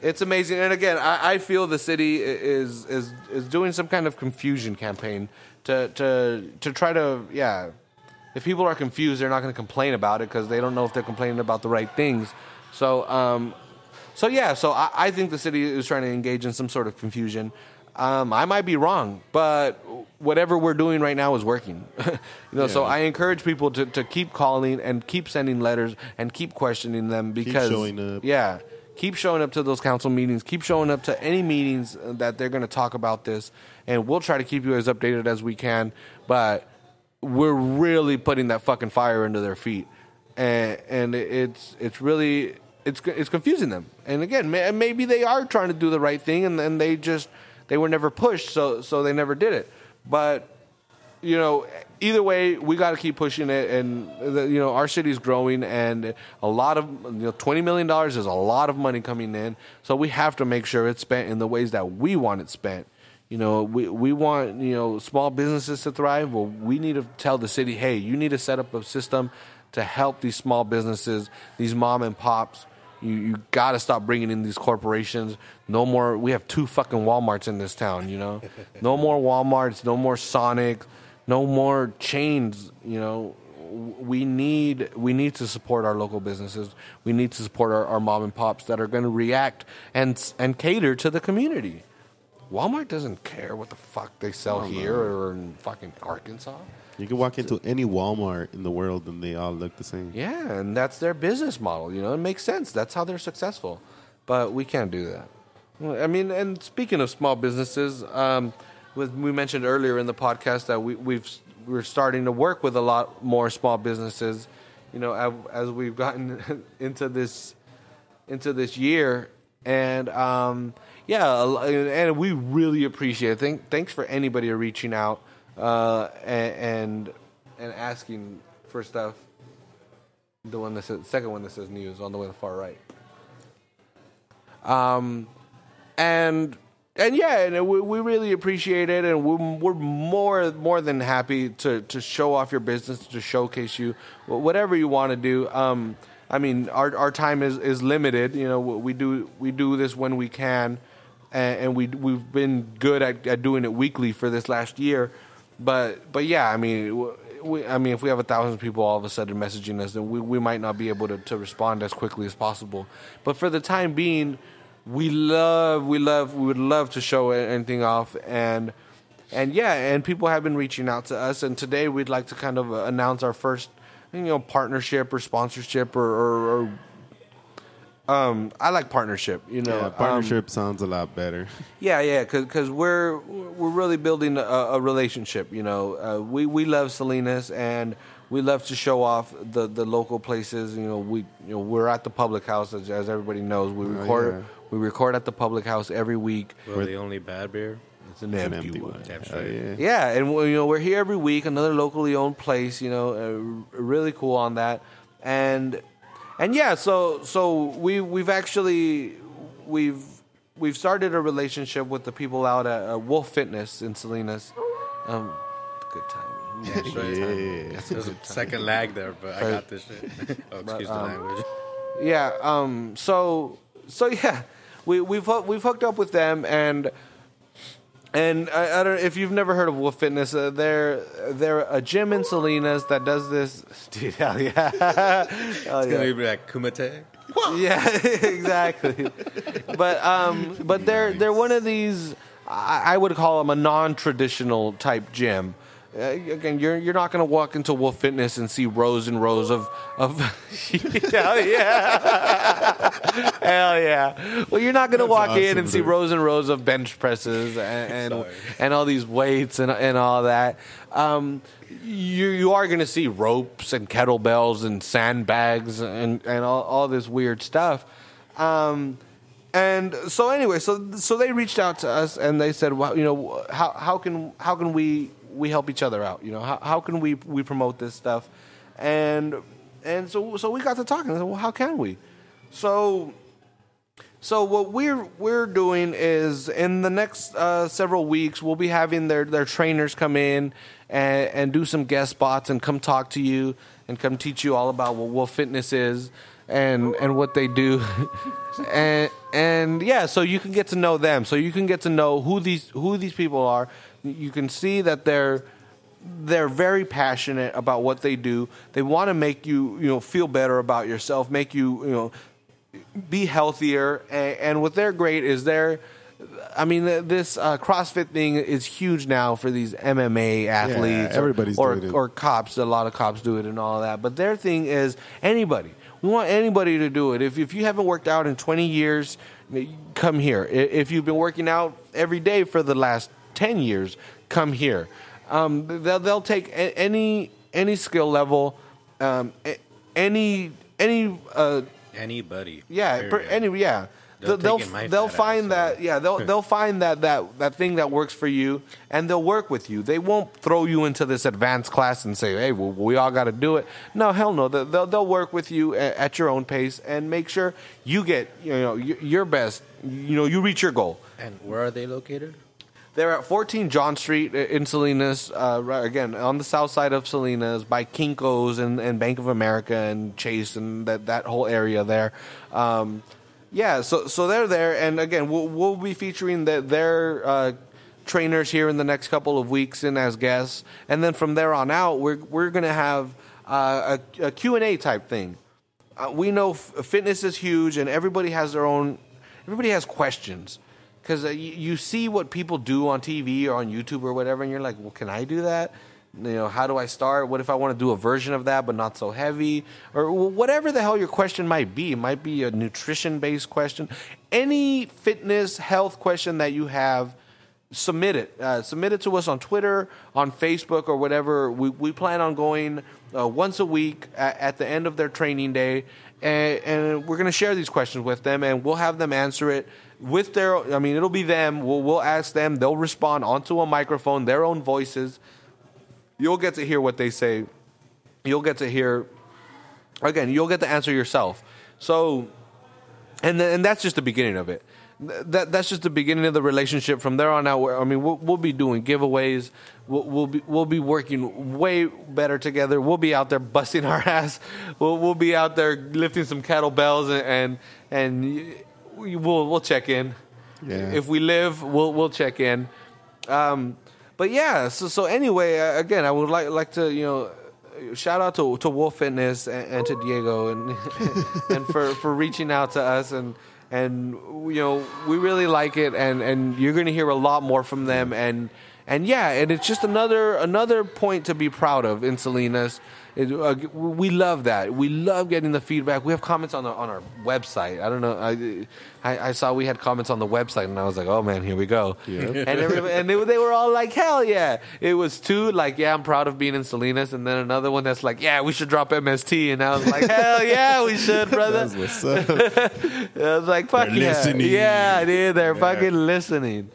it's amazing, and again, I, I feel the city is is is doing some kind of confusion campaign to to to try to yeah. If people are confused, they're not going to complain about it because they don't know if they're complaining about the right things. So um, so yeah, so I, I think the city is trying to engage in some sort of confusion. Um, I might be wrong, but whatever we're doing right now is working. you know, so I encourage people to, to keep calling and keep sending letters and keep questioning them because showing up. Yeah, keep showing up to those council meetings. Keep showing up to any meetings that they're going to talk about this, and we'll try to keep you as updated as we can. But we're really putting that fucking fire under their feet, and and it's it's really it's it's confusing them. And again, may, maybe they are trying to do the right thing, and then they just they were never pushed, so so they never did it. But you know, either way, we got to keep pushing it, and the, you know, our city's growing, and a lot of you know, twenty million dollars is a lot of money coming in, so we have to make sure it's spent in the ways that we want it spent. You know, we we want you know small businesses to thrive. Well, we need to tell the city, hey, you need to set up a system to help these small businesses, these mom and pops. You you got to stop bringing in these corporations. No more. We have two fucking WalMarts in this town. You know, no more WalMarts. No more Sonic. No more chains. You know, we need we need to support our local businesses. We need to support our, our mom and pops that are going to react and and cater to the community. Walmart doesn't care what the fuck they sell here or in fucking Arkansas. You can walk into any Walmart in the world and they all look the same. Yeah, and that's their business model. You know, it makes sense. That's how they're successful. But we can't do that. Well, I mean, and speaking of small businesses, um, with, we mentioned earlier in the podcast that we, we've we're starting to work with a lot more small businesses. You know, as, as we've gotten into this into this year, and um, yeah, and we really appreciate it. Thank, thanks for anybody reaching out. uh, and, and asking for stuff. The one that says second one that says news on the way to the far right. Um, and and yeah, and we, we really appreciate it, and we're, we're more more than happy to to show off your business, to showcase you, whatever you want to do. Um, I mean, our our time is, is limited. You know, we do we do this when we can, and, and we we've been good at, at doing it weekly for this last year. But but yeah, I mean. We, I mean, if we have a thousand people all of a sudden messaging us, then we, we might not be able to, to respond as quickly as possible. But for the time being, we love we love we would love to show anything off and and yeah and people have been reaching out to us and today we'd like to kind of announce our first you know partnership or sponsorship or, or, or um I like partnership you know Yeah, Um, partnership sounds a lot better. yeah, yeah, because we're we're really building a, a relationship. You know, uh, we we love Salinas and we love to show off the, the local places. You know, we you know we're at the public house as, as everybody knows. We record yeah. we record at the public house every week. We're the only bad beer. It's an It's an empty, empty one. one. Damn Oh, yeah. Yeah, and we- you know we're here every week. Another locally owned place. You know, uh, really cool on that. And and yeah, so so we we've actually we've we've started a relationship with the people out at uh, Wolf Fitness in Salinas. Um, good time. Yeah. There's a second lag there, but I got this shit. oh, excuse the um, language. Yeah. Um. So so yeah, we we've we've hooked up with them and. And I, I don't if you've never heard of Wolf Fitness. Uh, they're they're a gym in Salinas that does this. Dude, hell yeah, hell It's gonna be like Kumite. Yeah, exactly. but um, but they're they're one of these. I, I would call them a non-traditional type gym. Uh, again, you're you're not going to walk into Wolf Fitness and see rows and rows of of. hell yeah, hell yeah. Well, you're not going to walk in awesome, and see rows and rows of bench presses and and, and all these weights and and all that. Um, you you are going to see ropes and kettlebells and sandbags and and all, all this weird stuff. Um, and so anyway, so so they reached out to us and they said, well, you know, how how can how can we we help each other out? You know, how how can we we promote this stuff? And and so so we got to talking. I said, well, how can we? So so what we're we're doing is in the next uh, several weeks we'll be having their their trainers come in and, and do some guest spots and come talk to you and come teach you all about what Wolf Fitness is and and what they do and and yeah so you can get to know them so you can get to know who these who these people are you can see that they're they're very passionate about what they do. They want to make you, you know, feel better about yourself, make you, you know, be healthier. And, and what they're great is they're, I mean, this uh, CrossFit thing is huge now for these MMA athletes. or- everybody's or, doing it. or cops. A lot of cops do it and all that. But their thing is anybody. We want anybody to do it. If if you haven't worked out in 20 years, come here. If you've been working out every day for the last 10 years, come here. Um, they'll they'll take a- any any skill level, um, a- any any uh, Anybody. yeah, per, any yeah. They'll They'll my they'll find that yeah they'll they'll find that that that thing that works for you and they'll work with you. They won't throw you into this advanced class and say hey well, we all got to do it. No hell no. They'll they'll, they'll work with you at, at your own pace and make sure you get you know your best. You know you reach your goal. And where are they located? They're at 14 John Street in Salinas, uh, again, on the south side of Salinas by Kinko's and, and Bank of America and Chase and that, that whole area there. Um, yeah, so so they're there. And again, we'll, we'll be featuring the, their uh, trainers here in the next couple of weeks and as guests. And then from there on out, we're, we're going to have uh, a, a Q&A type thing uh, we know f- fitness is huge and everybody has their own everybody has questions because uh, you, see what people do on tv or on youtube or whatever and you're like well can i do that? You know how do i start? What if i want to do a version of that but not so heavy? Or whatever the hell your question might be. It might be a nutrition based question. Any fitness health question that you have submit it. Uh, submit it to us on Twitter, on Facebook, or whatever. We, we plan on going uh, once a week at, at the end of their training day, and, and we're going to share these questions with them, and we'll have them answer it with their. I mean, it'll be them. We'll we'll ask them. They'll respond onto a microphone, their own voices. you'll get to hear what they say. You'll get to hear again. You'll get to answer yourself. So, and and that's just the beginning of it. That that's just the beginning of the relationship. From there on out, I mean, we'll, we'll be doing giveaways. We'll, we'll be we'll be working way better together. We'll be out there busting our ass. We'll we'll be out there lifting some kettlebells and and, and y- we'll we'll check in. Yeah. If we live, we'll we'll check in. Um, but yeah, so so anyway, uh, again, I would like like to you know shout out to to Wolf Fitness and, and to Diego and and for for reaching out to us and and you know we really like it and and you're going to hear a lot more from them and and yeah, and it's just another another point to be proud of in Salinas. It, uh, we love that. We love getting the feedback. We have comments on the, on our website. I don't know. I, I I saw we had comments on the website, and I was like, oh man, here we go. Yep. And everybody, and they, they were all like, hell yeah. It was two like, yeah, I'm proud of being in Salinas, and then another one that's like, yeah, we should drop MST, and I was like, hell yeah, we should, brother. What's up. I was like, fuck They're yeah. listening. Yeah, dude, they're Yeah. fucking listening.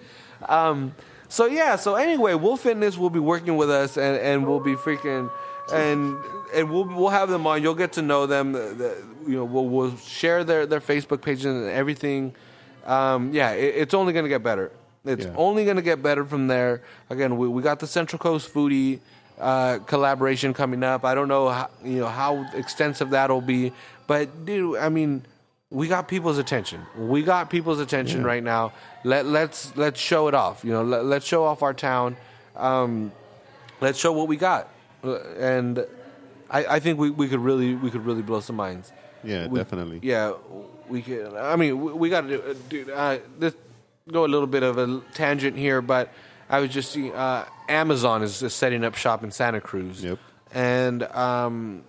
Um, so yeah, so anyway, Wolf Fitness will be working with us, and, and we'll be freaking, and and we'll we'll have them on. You'll get to know them. The, the- you know, we'll we'll share their their Facebook pages and everything. Um, yeah, it, it's only gonna get better. It's Yeah. only gonna get better from there. Again, we we got the Central Coast Foodie uh, collaboration coming up. I don't know how, you know how extensive that'll be, but dude, I mean, we got people's attention. We got people's attention right now. Let let's let's show it off. You know, let, let's show off our town. Um, let's show what we got, and I, I think we, we could really we could really blow some minds. Yeah, We- definitely. Yeah, we could. I mean, we, we got to do. Dude, uh, this go a little bit of a tangent here, but I was just seeing uh, Amazon is just setting up shop in Santa Cruz. Yep. And um,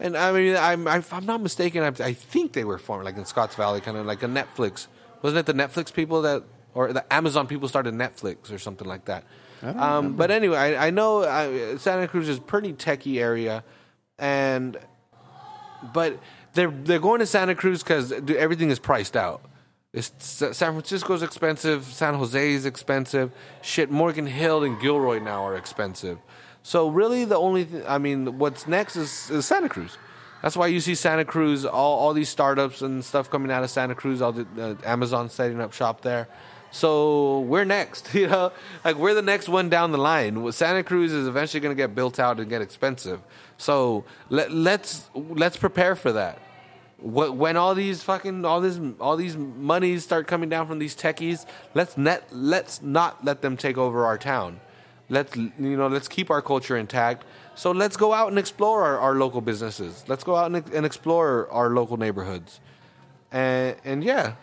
and I mean, I'm I'm not mistaken. I, I think they were formed like in Scotts Valley, kind of like a Netflix. Wasn't it the Netflix people that, or the Amazon people started Netflix or something like that? Um, but anyway, I, I know uh, Santa Cruz is a pretty techie area, and but they're they're going to Santa Cruz because everything is priced out. It's, San Francisco's expensive. San Jose is expensive. Shit, Morgan Hill and Gilroy now are expensive. So really, the only th- I mean, what's next is, is Santa Cruz. That's why you see Santa Cruz, all, all these startups and stuff coming out of Santa Cruz. All the uh, Amazon setting up shop there. So we're next, you know, like we're the next one down the line. Santa Cruz is eventually going to get built out and get expensive. So let, let's let's prepare for that. When all these fucking all this all these monies start coming down from these techies, let's net let's not let them take over our town. Let's you know let's keep our culture intact. So let's go out and explore our, our local businesses. Let's go out and, and explore our local neighborhoods and and yeah,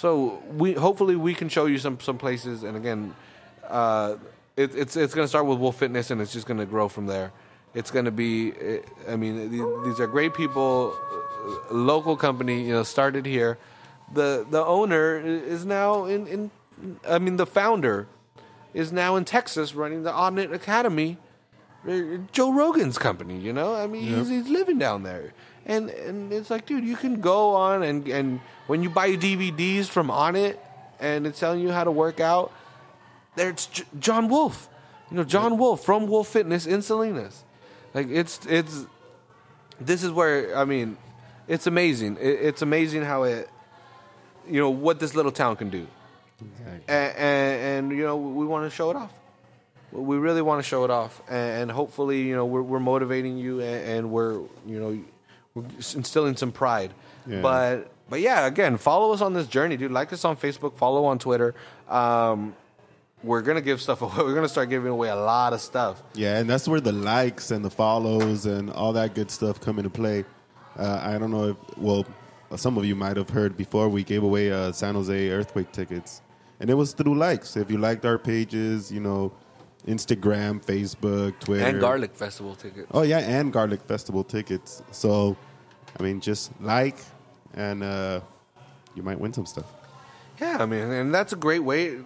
so we hopefully we can show you some some places. And again, uh, it, it's it's going to start with Wolf Fitness, and it's just going to grow from there. It's going to be, I mean, the- these are great people, local company, you know, started here. The the owner is now in in, I mean, the founder is now in Texas running the Onnit Academy. Joe Rogan's company, you know. I mean, he's, he's living down there, and and it's like, dude, you can go on and and when you buy DVDs from Onnit, and it's telling you how to work out, there's J- John Wolf, you know, John Wolf from Wolf Fitness in Salinas. Like it's it's this is where I mean, it's amazing. It, it's amazing how it, you know, what this little town can do, and, and, and you know, we want to show it off. We really want to show it off. And hopefully you know we're, we're motivating you and, and we're you know instilling some pride Yeah. but but yeah again follow us on this journey dude like us on facebook follow on twitter um, we're gonna give stuff away we're gonna start giving away a lot of stuff Yeah, and that's where the likes and the follows and all that good stuff come into play. Uh, I don't know if, well, some of you might have heard before we gave away uh, San Jose earthquake tickets, and it was through likes. If you liked our pages, you know, Instagram, Facebook, Twitter, and garlic festival tickets Oh yeah, and Garlic Festival tickets. So, I mean, just like, and uh, you might win some stuff. Yeah, I mean, and that's a great way.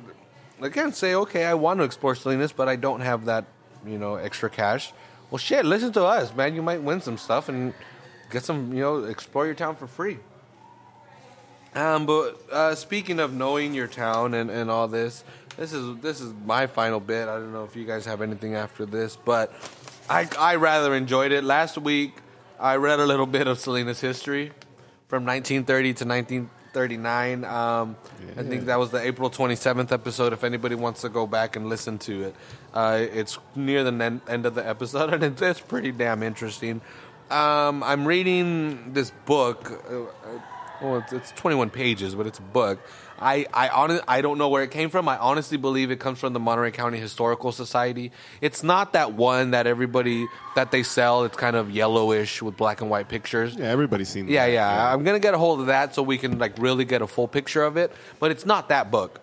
Again, say, okay, I want to explore Salinas, but I don't have that, you know, extra cash. Well, shit, listen to us, man. You might win some stuff and get some, you know, explore your town for free. Um, but uh, speaking of knowing your town and, and all this, this is this is my final bit. I don't know if you guys have anything after this, but I I rather enjoyed it. Last week I read a little bit of Salinas history from 1930 to 1939. Um, I think that was the April 27th episode. If anybody wants to go back and listen to it, uh, it's near the end of the episode, and it's, it's pretty damn interesting. Um, I'm reading this book. Uh, uh, well, it's, it's 21 pages, but it's a book. I I, hon- I don't know where it came from. I honestly believe it comes from the Monterey County Historical Society. It's not that one that everybody that they sell. It's kind of yellowish with black and white pictures. Yeah, everybody's seen that. Yeah, yeah. I'm gonna get a hold of that so we can like really get a full picture of it. But it's not that book.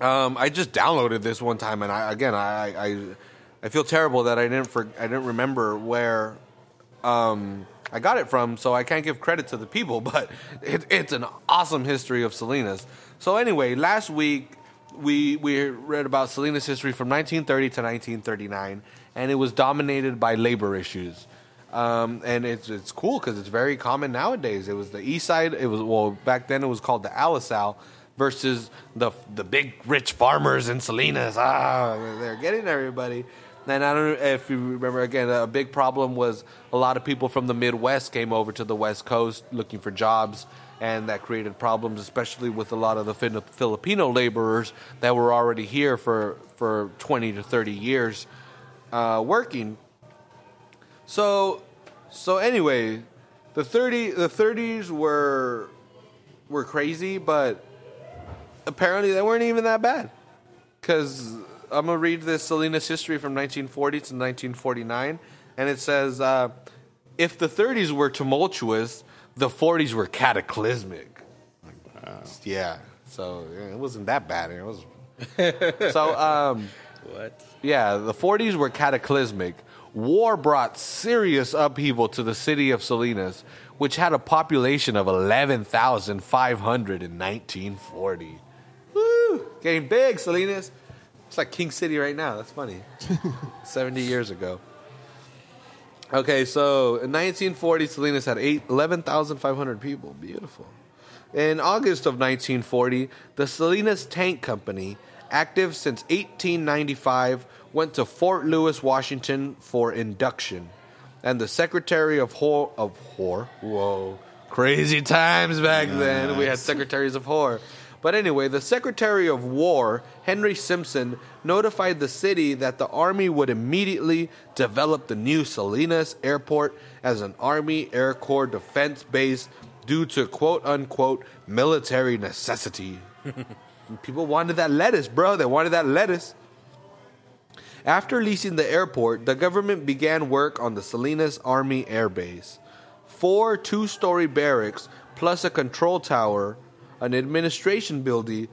Um, I just downloaded this one time, and I again, I I, I feel terrible that I didn't for, I didn't remember where um, I got it from, so I can't give credit to the people. But it, it's an awesome history of Salinas. So anyway, last week we we read about Salinas history from 1930 to 1939, and it was dominated by labor issues. Um, and it's it's cool because it's very common nowadays. It was the East Side. It was well back then. It was called the Alisal versus the the big rich farmers in Salinas. Ah, they're getting everybody. And I don't know if you remember again. A big problem was a lot of people from the Midwest came over to the West Coast looking for jobs, and that created problems, especially with a lot of the Filipino laborers that were already here for for twenty to thirty years uh, working. So, so anyway, the thirty the thirties were were crazy, but apparently they weren't even that bad. Because I'm gonna read this Salinas history from 1940 to 1949, and it says, uh, if the 30s were tumultuous, the 40s were cataclysmic. Yeah, so yeah, it wasn't that bad. It was. so um, What? yeah, the 40s were cataclysmic. War brought serious upheaval to the city of Salinas, which had a population of 11,500 in 1940. Woo! Getting big, Salinas. It's like King City right now. That's funny. 70 years ago. Okay, so in 1940, Salinas had eight- 11,500 people. Beautiful. In August of 1940, the Salinas Tank Company, active since 1895, went to Fort Lewis, Washington for induction. And the Secretary of War, of War, whoa, crazy times back then. We had secretaries of war. But anyway, the Secretary of War, Henry Stimson, notified the city that the Army would immediately develop the new Salinas Airport as an Army Air Corps defense base due to quote unquote military necessity. People wanted that lettuce, bro. They wanted that lettuce. After leasing the airport, the government began work on the Salinas Army Air Base. Four two story barracks, plus a control tower, an administration building,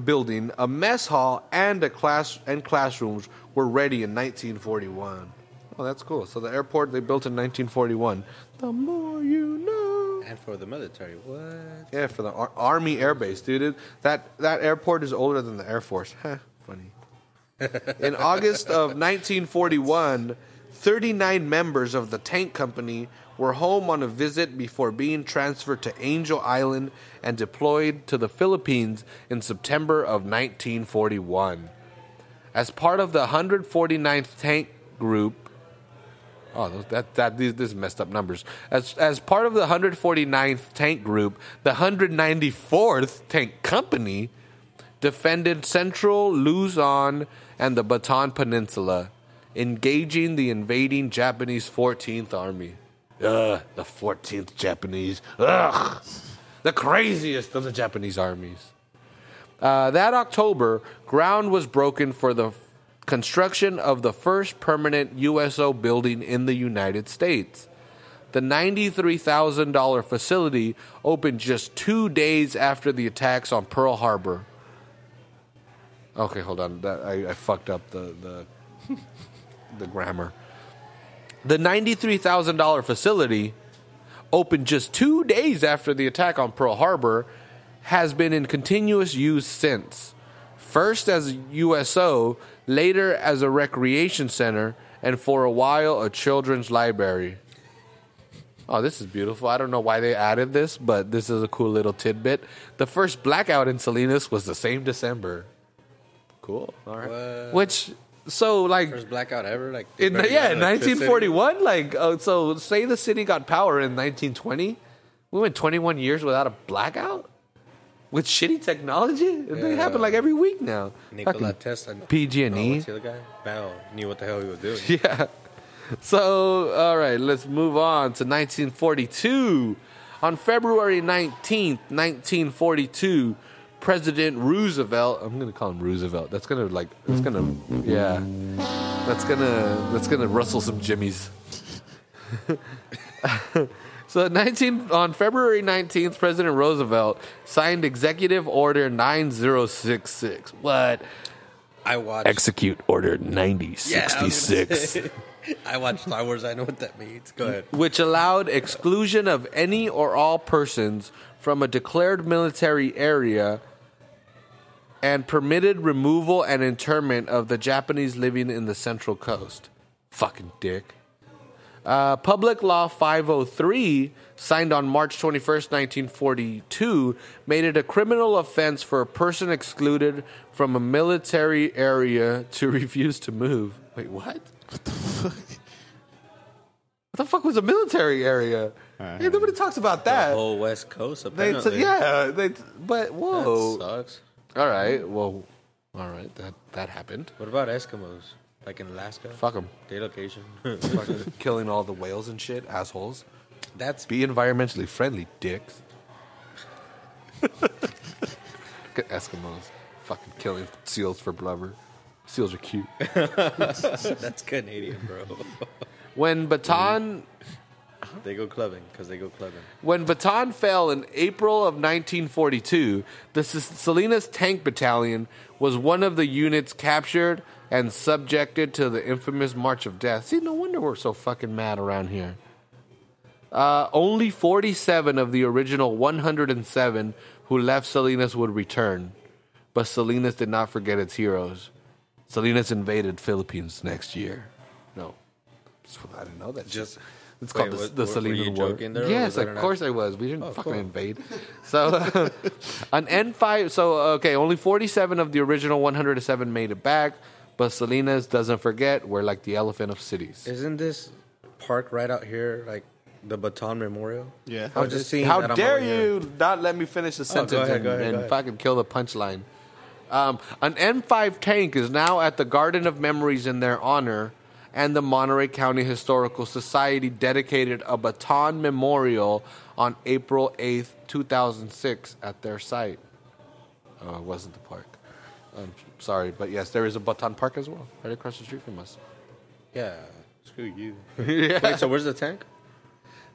building, a mess hall, and a class and classrooms were ready in 1941. Oh, that's cool. So the airport they built in 1941. The more you know. And for the military, what? Yeah, for the Ar- Army Air Base, dude. That that airport is older than the Air Force. Huh, funny. In August of 1941, 39 members of the tank company were home on a visit before being transferred to Angel Island and deployed to the Philippines in September of 1941. As part of the 149th Tank Group, Oh, that that these messed up numbers. As as part of the 149th Tank Group, the 194th Tank Company defended central Luzon and the Bataan Peninsula, engaging the invading Japanese 14th Army. Ugh, the 14th Japanese. Ugh, the craziest of the Japanese armies. Uh, that October, ground was broken for the construction of the first permanent USO building in the United States. The $93,000 facility opened just two days after the attacks on Pearl Harbor. Okay, hold on. That, I, I fucked up the, the, the grammar. The $93,000 facility opened just two days after the attack on Pearl Harbor, has been in continuous use since. First as a USO, later as a recreation center, and for a while a children's library. Oh, this is beautiful. I don't know why they added this, but this is a cool little tidbit. The first blackout in Salinas was the same December. Cool. All right. What? Which so like First blackout ever? Like in yeah, got 1941 like uh, so say the city got power in 1920. We went 21 years without a blackout with shitty technology. They Yeah. happen like every week now. Nikola Tesla. PG&E. Oh, the other guy? Bell knew what the hell he was doing. Yeah. So, all right, let's move on to 1942. On February 19th, 1942, President Roosevelt, I'm going to call him Roosevelt. That's going to like that's going to yeah. That's going to that's going to rustle some jimmies. so 19 on February 19th, President Roosevelt signed Executive Order 9066. What? I watched. Execute Order Yeah, I was 9066. I watched Star Wars. I know what that means. Go ahead. which allowed exclusion of any or all persons from a declared military area and permitted removal and internment of the Japanese living in the Central Coast. Fucking dick. Uh, Public Law 503, signed on March 21st, 1942, made it a criminal offense for a person excluded from a military area to refuse to move. Wait, what? What the fuck? What the fuck was a military area? Hey, nobody talks about that. Whole West Coast. They Apparently. said, yeah, they, but That whoa. sucks. All right, well, all right, that that happened. What about Eskimos? Like in Alaska? Fuck them. Day location. Fucking killing all the whales and shit, assholes. That's Be environmentally friendly, dicks. Eskimos. Fucking killing seals for blubber. Seals are cute. that's Canadian, bro. When Bataan mm-hmm. They go clubbing because they go clubbing. When Bataan fell in April of 1942, the Salinas Tank Battalion was one of the units captured and subjected to the infamous March of Death. See, no wonder we're so fucking mad around here. Uh, only 47 of the original 107 who left Salinas would return, but Salinas did not forget its heroes. Salinas invaded Philippines next year. No, I didn't know that. Just- shit. It's Wait, called the, was- the were- were Salinas you War. joking there, or yes, was that of an course I was. We didn't Oh, fucking cool. invade. So, an M5. So, okay, only 47 of the original 107 made it back, but Salinas doesn't forget. We're like the elephant of cities. Isn't this park right out here like the Bataan Memorial? Yeah. I was just seeing. How that on my dare way here. you not let me finish the sentence ahead, and, go ahead, and ahead. fucking kill the punchline? Um, an M5 tank is now at the Garden of Memories in their honor, and the Monterey County Historical Society dedicated a Bataan memorial on April 8th, 2006, at their site. Oh, it wasn't the park. I'm sorry, but yes, there is a Bataan park as well, right across the street from us. Yeah. Screw you. yeah. Wait, so where's the tank?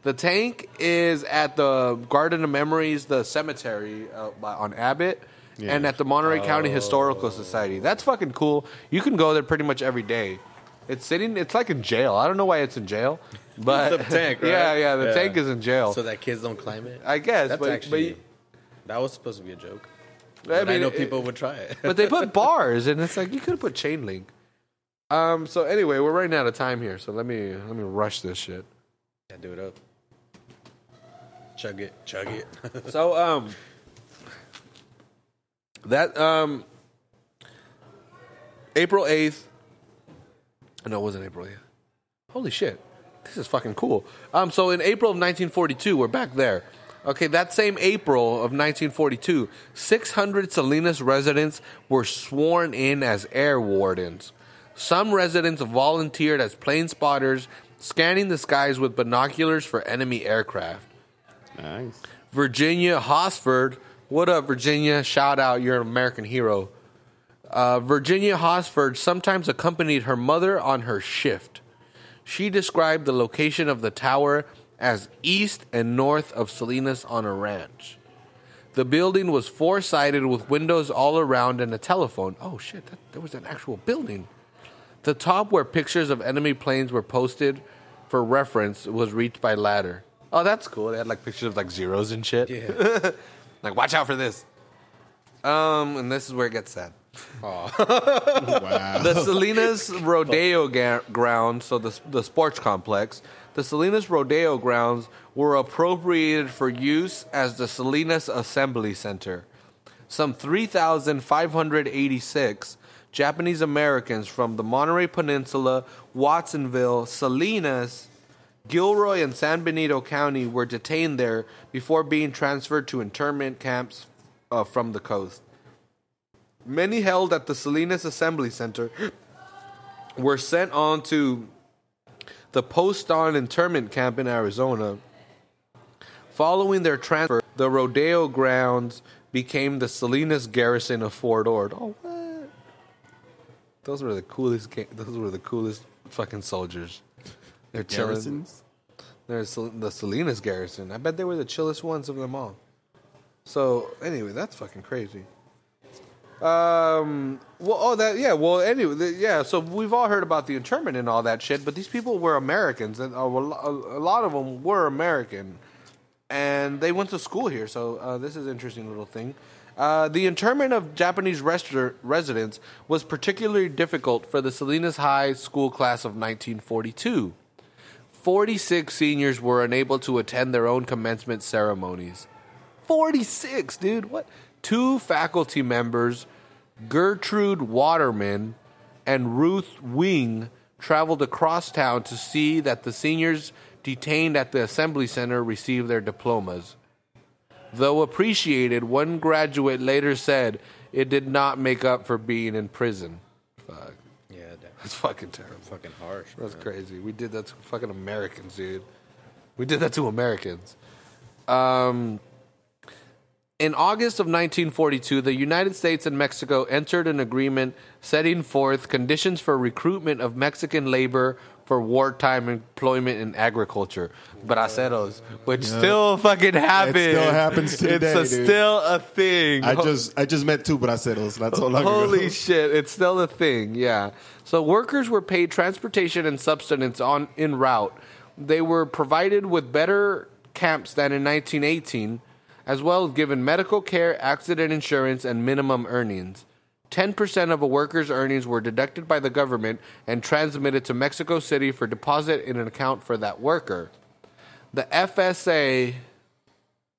The tank is at the Garden of Memories, the cemetery uh, by- on Abbott, Yeah. and at the Monterey County Historical Society. That's fucking cool. You can go there pretty much every day. It's sitting. It's like in jail. I don't know why it's in jail, but the tank, right? yeah, yeah, the tank is in jail. So that kids don't climb it. I guess, That's but actually. but, that was supposed to be a joke. I But I, mean, know it- people would try it. but they put bars, and it's like you could have put chain link. Um. So anyway, we're running out of time here, so let me let me rush this shit. yeah, do it up. Chug it, chug it. So um that um April 8th No, it wasn't April 8th. Holy shit. This is fucking cool. Um so in April of 1942, we're back there. Okay, that same April of 1942, 600 Salinas residents were sworn in as air wardens. Some residents volunteered as plane spotters, scanning the skies with binoculars for enemy aircraft. Nice. Virginia Hosford. What up, Virginia? Shout out, you're an American hero. Uh, Virginia Hosford sometimes accompanied her mother on her shift. She described the location of the tower as east and north of Salinas on a ranch. The building was four sided with windows all around and a telephone. Oh shit, that, there was an actual building. The top where pictures of enemy planes were posted for reference was reached by ladder. Oh, that's cool. They had like pictures of like zeros and shit. yeah. Like, watch out for this. Um, and this is where it gets sad. Wow. The Salinas Rodeo ga- ground, so the the sports complex, the Salinas Rodeo grounds were appropriated for use as the Salinas Assembly Center. Some 3,586 Japanese Americans from the Monterey Peninsula, Watsonville, Salinas, Gilroy, and San Benito County were detained there before being transferred to internment camps uh, from the coast. Many held at the Salinas Assembly Center were sent on to the Poston internment camp in Arizona. Following their transfer, the rodeo grounds became the Salinas garrison of Fort Ord. Oh, what? Those were the coolest. Ga- those were the coolest fucking soldiers. They're chilling. Garrisons? There's Sal- the Salinas garrison. I bet they were the chillest ones of them all. So anyway, that's fucking crazy. Um. Well, oh, that yeah. Well, anyway, the, yeah. So we've all heard about the internment and all that shit, but these people were Americans, and uh, a a lot of them were American, and they went to school here. So uh, this is an interesting little thing. Uh, the internment of Japanese residents was particularly difficult for the Salinas High School class of 1942. 46 seniors were unable to attend their own commencement ceremonies. 46, dude. What? Two faculty members, Gertrude Waterman and Ruth Wing, traveled across town to see that the seniors detained at the Assembly Center received their diplomas. Though appreciated, one graduate later said it did not make up for being in prison. Fuck. Yeah, that- That's fucking terrible. fucking harsh. That's man. crazy. We did that to fucking Americans, dude. We did that to Americans. Um, in August of 1942, the United States and Mexico entered an agreement setting forth conditions for recruitment of Mexican labor for wartime employment in agriculture. Braceros, which still fucking happens. still happens to It's a, still a thing. I just I just met two braceros not so long Holy ago. shit, it's still a thing, yeah. So workers were paid transportation and subsistence on in route. They were provided with better camps than in 1918, as well as given medical care, accident insurance, and minimum earnings. 10% of a worker's earnings were deducted by the government and transmitted to Mexico City for deposit in an account for that worker. The FSA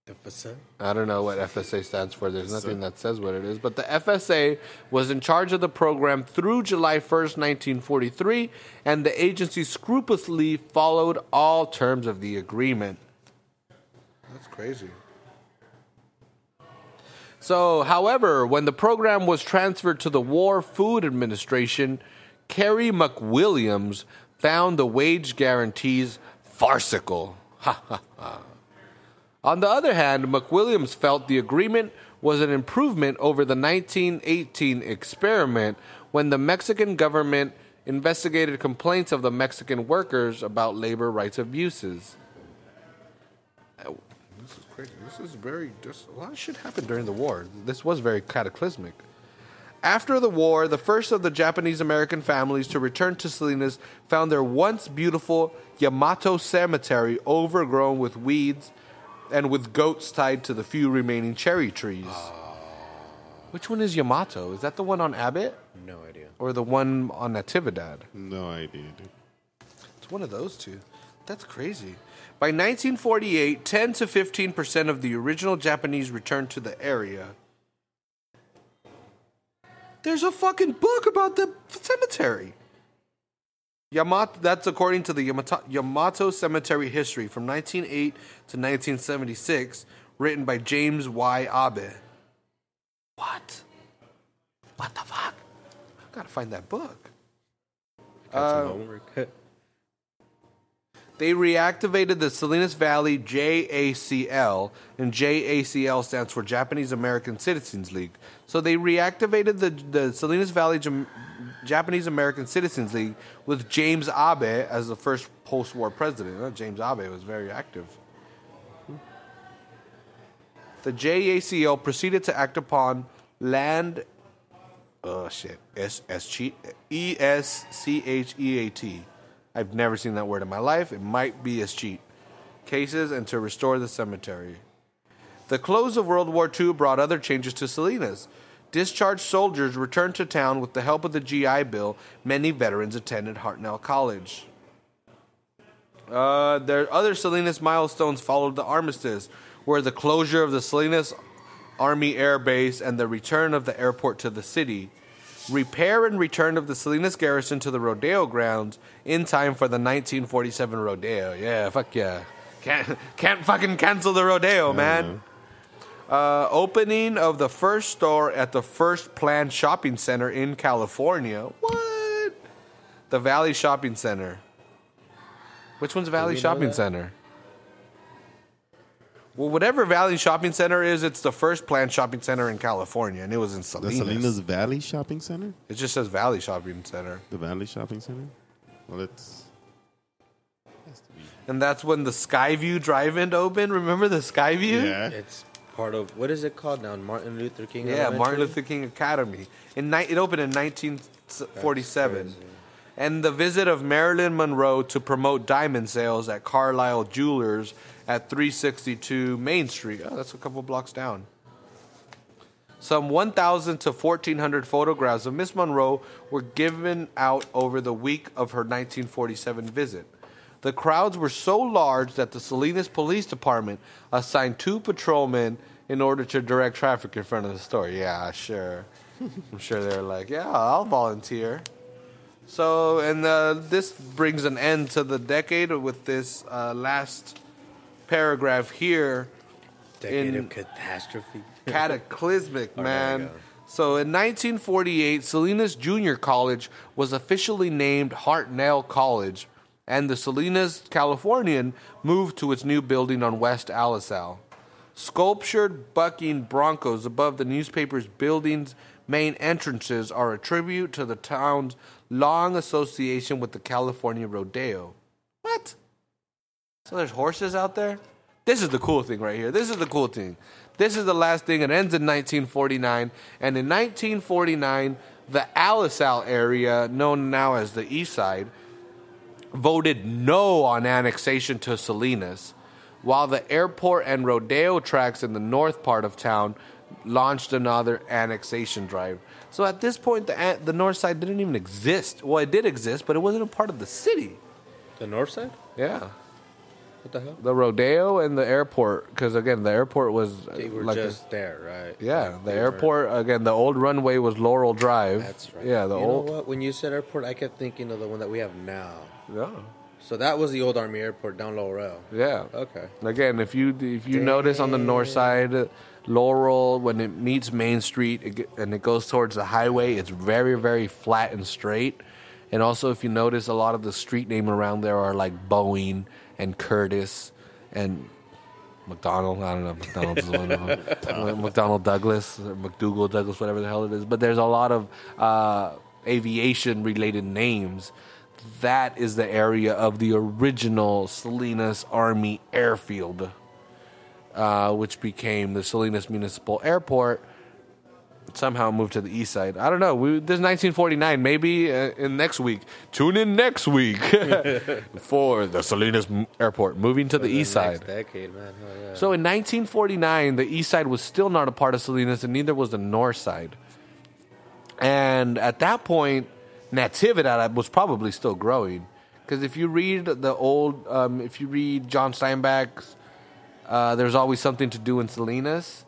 FSA? I don't know what FSA stands for. There's nothing that says what it is. But the FSA was in charge of the program through July 1st, 1943, and the agency scrupulously followed all terms of the agreement. That's crazy. So, however, when the program was transferred to the War Food Administration, Carey McWilliams found the wage guarantees farcical. Ha ha ha. On the other hand, McWilliams felt the agreement was an improvement over the 1918 experiment when the Mexican government investigated complaints of the Mexican workers about labor rights abuses. This is crazy. This is very. Just, a lot of shit happened during the war. This was very cataclysmic. After the war, the first of the Japanese American families to return to Salinas found their once beautiful Yamato cemetery overgrown with weeds and with goats tied to the few remaining cherry trees. Ah. Which one is Yamato? Is that the one on Abbott No idea. or the one on Natividad? No idea, dude. It's one of those two. That's crazy. By 1948, 10 to 15 percent of the original Japanese returned to the area. There's a fucking book about the cemetery. Yamato, that's according to the Yamato, Yamato Cemetery History from 1908 to 1976, written by James Y. Abe. What? What the fuck? I gotta find that book. Got some uh, homework. They reactivated the Salinas Valley JACL, and JACL stands for Japanese American Citizens League. So they reactivated the, the Salinas Valley Jam- Japanese American Citizens League with James Abe as the first post war president. James Abe was very active. The JACL proceeded to act upon land. Oh shit. S S E S C H E A T. I've never seen that word in my life. It might be as cheat. Cases and to restore the cemetery. The close of World War II brought other changes to Salinas. Discharged soldiers returned to town with the help of the GI Bill. Many veterans attended Hartnell College. Uh, their other Salinas milestones followed the armistice, where the closure of the Salinas Army Air Base and the return of the airport to the city, repair and return of the Salinas garrison to the rodeo grounds in time for the 1947 rodeo. Yeah, fuck yeah. Can't, can't fucking cancel the rodeo, man. Uh, opening of the first store at the first planned shopping center in California. What? The Valley Shopping Center. Which one's Valley we know Shopping that? Center? Well, whatever Valley Shopping Center is, it's the first planned shopping center in California, and it was in Salinas. The Salinas. Salinas Valley Shopping Center? It just says Valley Shopping Center. The Valley Shopping Center? Well, it's. And that's when the Skyview Drive-In opened. Remember the Skyview? Yeah. It's part of what is it called now? Martin Luther King. Yeah, Elementary? Martin Luther King Academy. In ni- it opened in 1947. crazy. And the visit of Marilyn Monroe to promote diamond sales at Carlisle Jewelers at 362 Main Street. Oh, that's a couple blocks down. Some 1,000 to 1,400 photographs of Miss Monroe were given out over the week of her 1947 visit. The crowds were so large that the Salinas Police Department assigned two patrolmen in order to direct traffic in front of the store. Yeah, sure. I'm sure they were like, yeah, I'll volunteer. So, and uh, this brings an end to the decade with this uh, last paragraph here. Decade in- of catastrophe. cataclysmic, oh, man. I got it. So in 1948, Salinas Junior College was officially named Hartnell College, and the Salinas Californian moved to its new building on West Alisal. Sculptured bucking broncos above the newspaper's building's main entrances are a tribute to the town's long association with the California Rodeo. So there's horses out there? This is the cool thing right here. This is the cool thing. This is the last thing. It ends in 1949. And in 1949, the Alisal area, known now as the East Side, voted no on annexation to Salinas, while the airport and rodeo tracks in the north part of town launched another annexation drive. So at this point, the, the north side didn't even exist. Well, it did exist, but it wasn't a part of the city. The north side? Yeah. What the hell? The rodeo and the airport, because again, the airport was uh, They were like a- just there, right? yeah, the They were- airport again. The old runway was Laurel Drive. That's right. Yeah, the you old. know what? When you said airport, I kept thinking of the one that we have now. Yeah, So that was the old Army Airport down Laurel. yeah. Okay. Again, if you if you notice on the north side, uh, Laurel when it meets Main Street it, ge- and it goes towards the highway, it's very very flat and straight. And also, if you notice, a lot of the street name around there are like Boeing and Curtis and McDonald. I don't know. McDonald's is one of them. McDonald Douglas, or McDougal Douglas, whatever the hell it is. But there's a lot of uh, aviation related names. That is the area of the original Salinas Army Airfield, uh, which became the Salinas Municipal Airport. Somehow moved to the east side. I don't know. We, this is 1949. Maybe uh, in next week. Tune in next week for the Salinas Airport moving to the east next side. decade, man. Hell yeah. So in 1949, the east side was still not a part of Salinas, and neither was the north side. And at that point, Natividad was probably still growing. Because if you read the old, um, if you read John Steinbeck's uh, There's Always Something to Do in Salinas,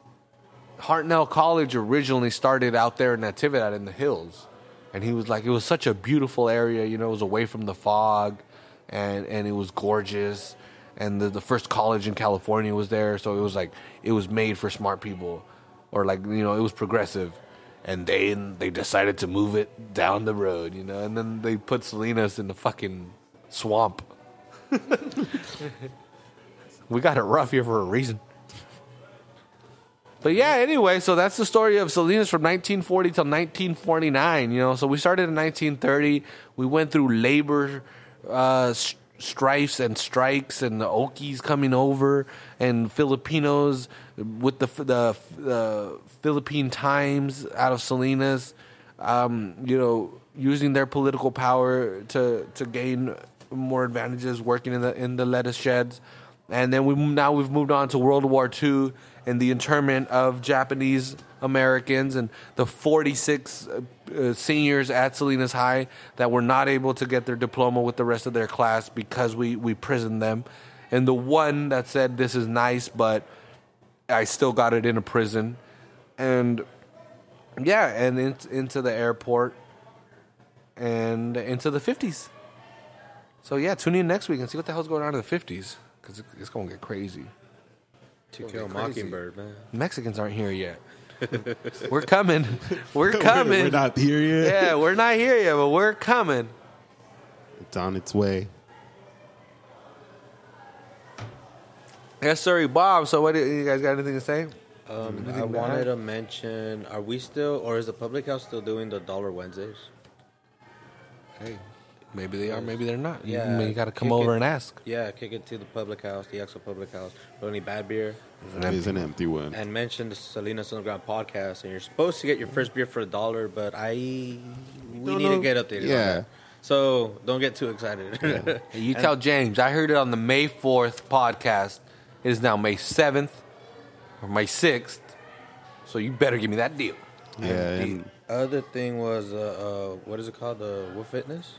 Hartnell College originally started out there in Natividad in the hills. And he was like, it was such a beautiful area, you know, it was away from the fog and, and it was gorgeous. And the, the first college in California was there. So it was like, it was made for smart people or like, you know, it was progressive. And they, they decided to move it down the road, you know, and then they put Salinas in the fucking swamp. we got it rough here for a reason. But yeah, anyway, so that's the story of Salinas from 1940 till 1949. You know, so we started in 1930. We went through labor uh, strifes and strikes, and the Okies coming over, and Filipinos with the the, the Philippine Times out of Salinas. Um, you know, using their political power to to gain more advantages, working in the in the lettuce sheds and then we now we've moved on to World War II and the internment of Japanese Americans and the 46 uh, uh, seniors at Salinas High that were not able to get their diploma with the rest of their class because we, we prisoned them. And the one that said, This is nice, but I still got it in a prison. And yeah, and in, into the airport and into the 50s. So yeah, tune in next week and see what the hell's going on in the 50s because it's going to get crazy. To kill a. Mockingbird, man. Mexicans aren't here yet. we're coming. We're coming. We're not here yet. yeah, we're not here yet, but we're coming. It's on its way. Yes, sir, Bob. So, what do you guys got anything to say? Um, I wanted bad? to mention: Are we still, or is the public house still doing the Dollar Wednesdays? Hey, maybe they are, maybe they're not. You- Yeah, you, got to come kick over it. and ask. Yeah, kick it to the public house, the actual public house. Only bad beer, It's an empty one. and mention the Salinas Underground podcast. And you're supposed to get your first beer for a dollar, but I we Don't need know. to get updated. on Yeah. that. So don't get too excited. Hey, You tell James. I heard it on the May 4th podcast. It is now May 7th or May 6th. So you better give me that deal. Yeah, and Other thing was, uh, uh, what is it called? The Wolf Fitness.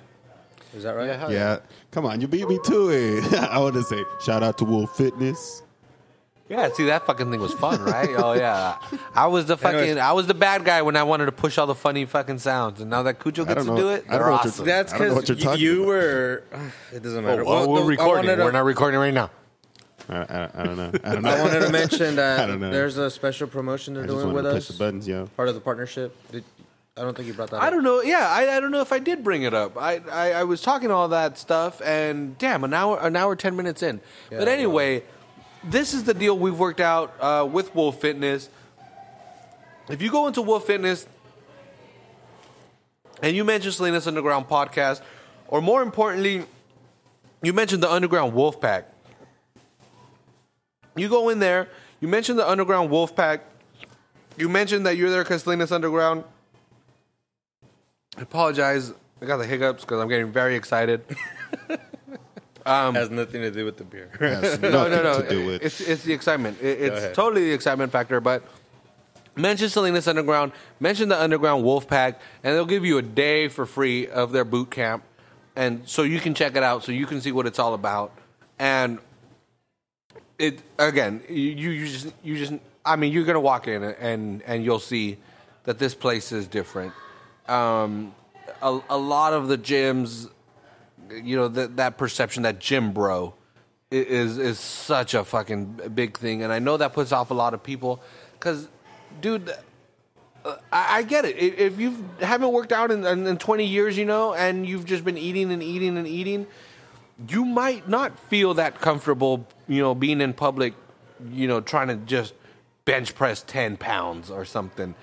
Is that right? Yeah, yeah. Come on, you beat me to it. I want to say shout out to Wolf Fitness. Yeah, see that fucking thing was fun, right? oh yeah, I was the fucking Anyways. I was the bad guy when I wanted to push all the funny fucking sounds, and now that Cujo gets to know. do it, I don't they're know what you're awesome. That's I don't know what because you're talking you about. were. Uh, it doesn't oh, matter. Oh, Well, we're the- I recording. wanted to- We're not recording right now. I, I, I don't know. I don't know. I wanted to mention I that don't know. there's a special promotion they're I just doing wanted with to us. the buttons, yo. Part of the partnership. Did, I don't think you brought that. Up. I up. don't know. Yeah, I, I don't know if I did bring it up. I, I, I was talking all that stuff, and damn, an hour an hour ten minutes in. but Yeah, anyway, this is the deal we've worked out uh, with Wolf Fitness. If you go into Wolf Fitness and you mention Salinas Underground podcast, or more importantly, you mentioned the Underground Wolf Pack. You go in there, you mention the Underground Wolf Pack, you mentioned that you're there because Salinas Underground. I apologize. I got the hiccups because I'm getting very excited. Um, has nothing to do with the beer. Has no, no, no. To do with. It's it's the excitement. It, it's ahead. totally the excitement factor. But mention Salinas Underground, mention the Underground Wolf Pack, and they'll give you a day for free of their boot camp, and so you can check it out, so you can see what it's all about. And it again, you you just you just I mean, you're gonna walk in and and you'll see that this place is different. Um, a, a lot of the gyms you know that that perception that gym bro is is such a fucking big thing, and I know that puts off a lot of people. Because, dude, uh, I, get it. If you haven't worked out in, in, in twenty years, you know, and you've just been eating and eating and eating, you might not feel that comfortable, you know, being in public, you know, trying to just bench press ten pounds or something.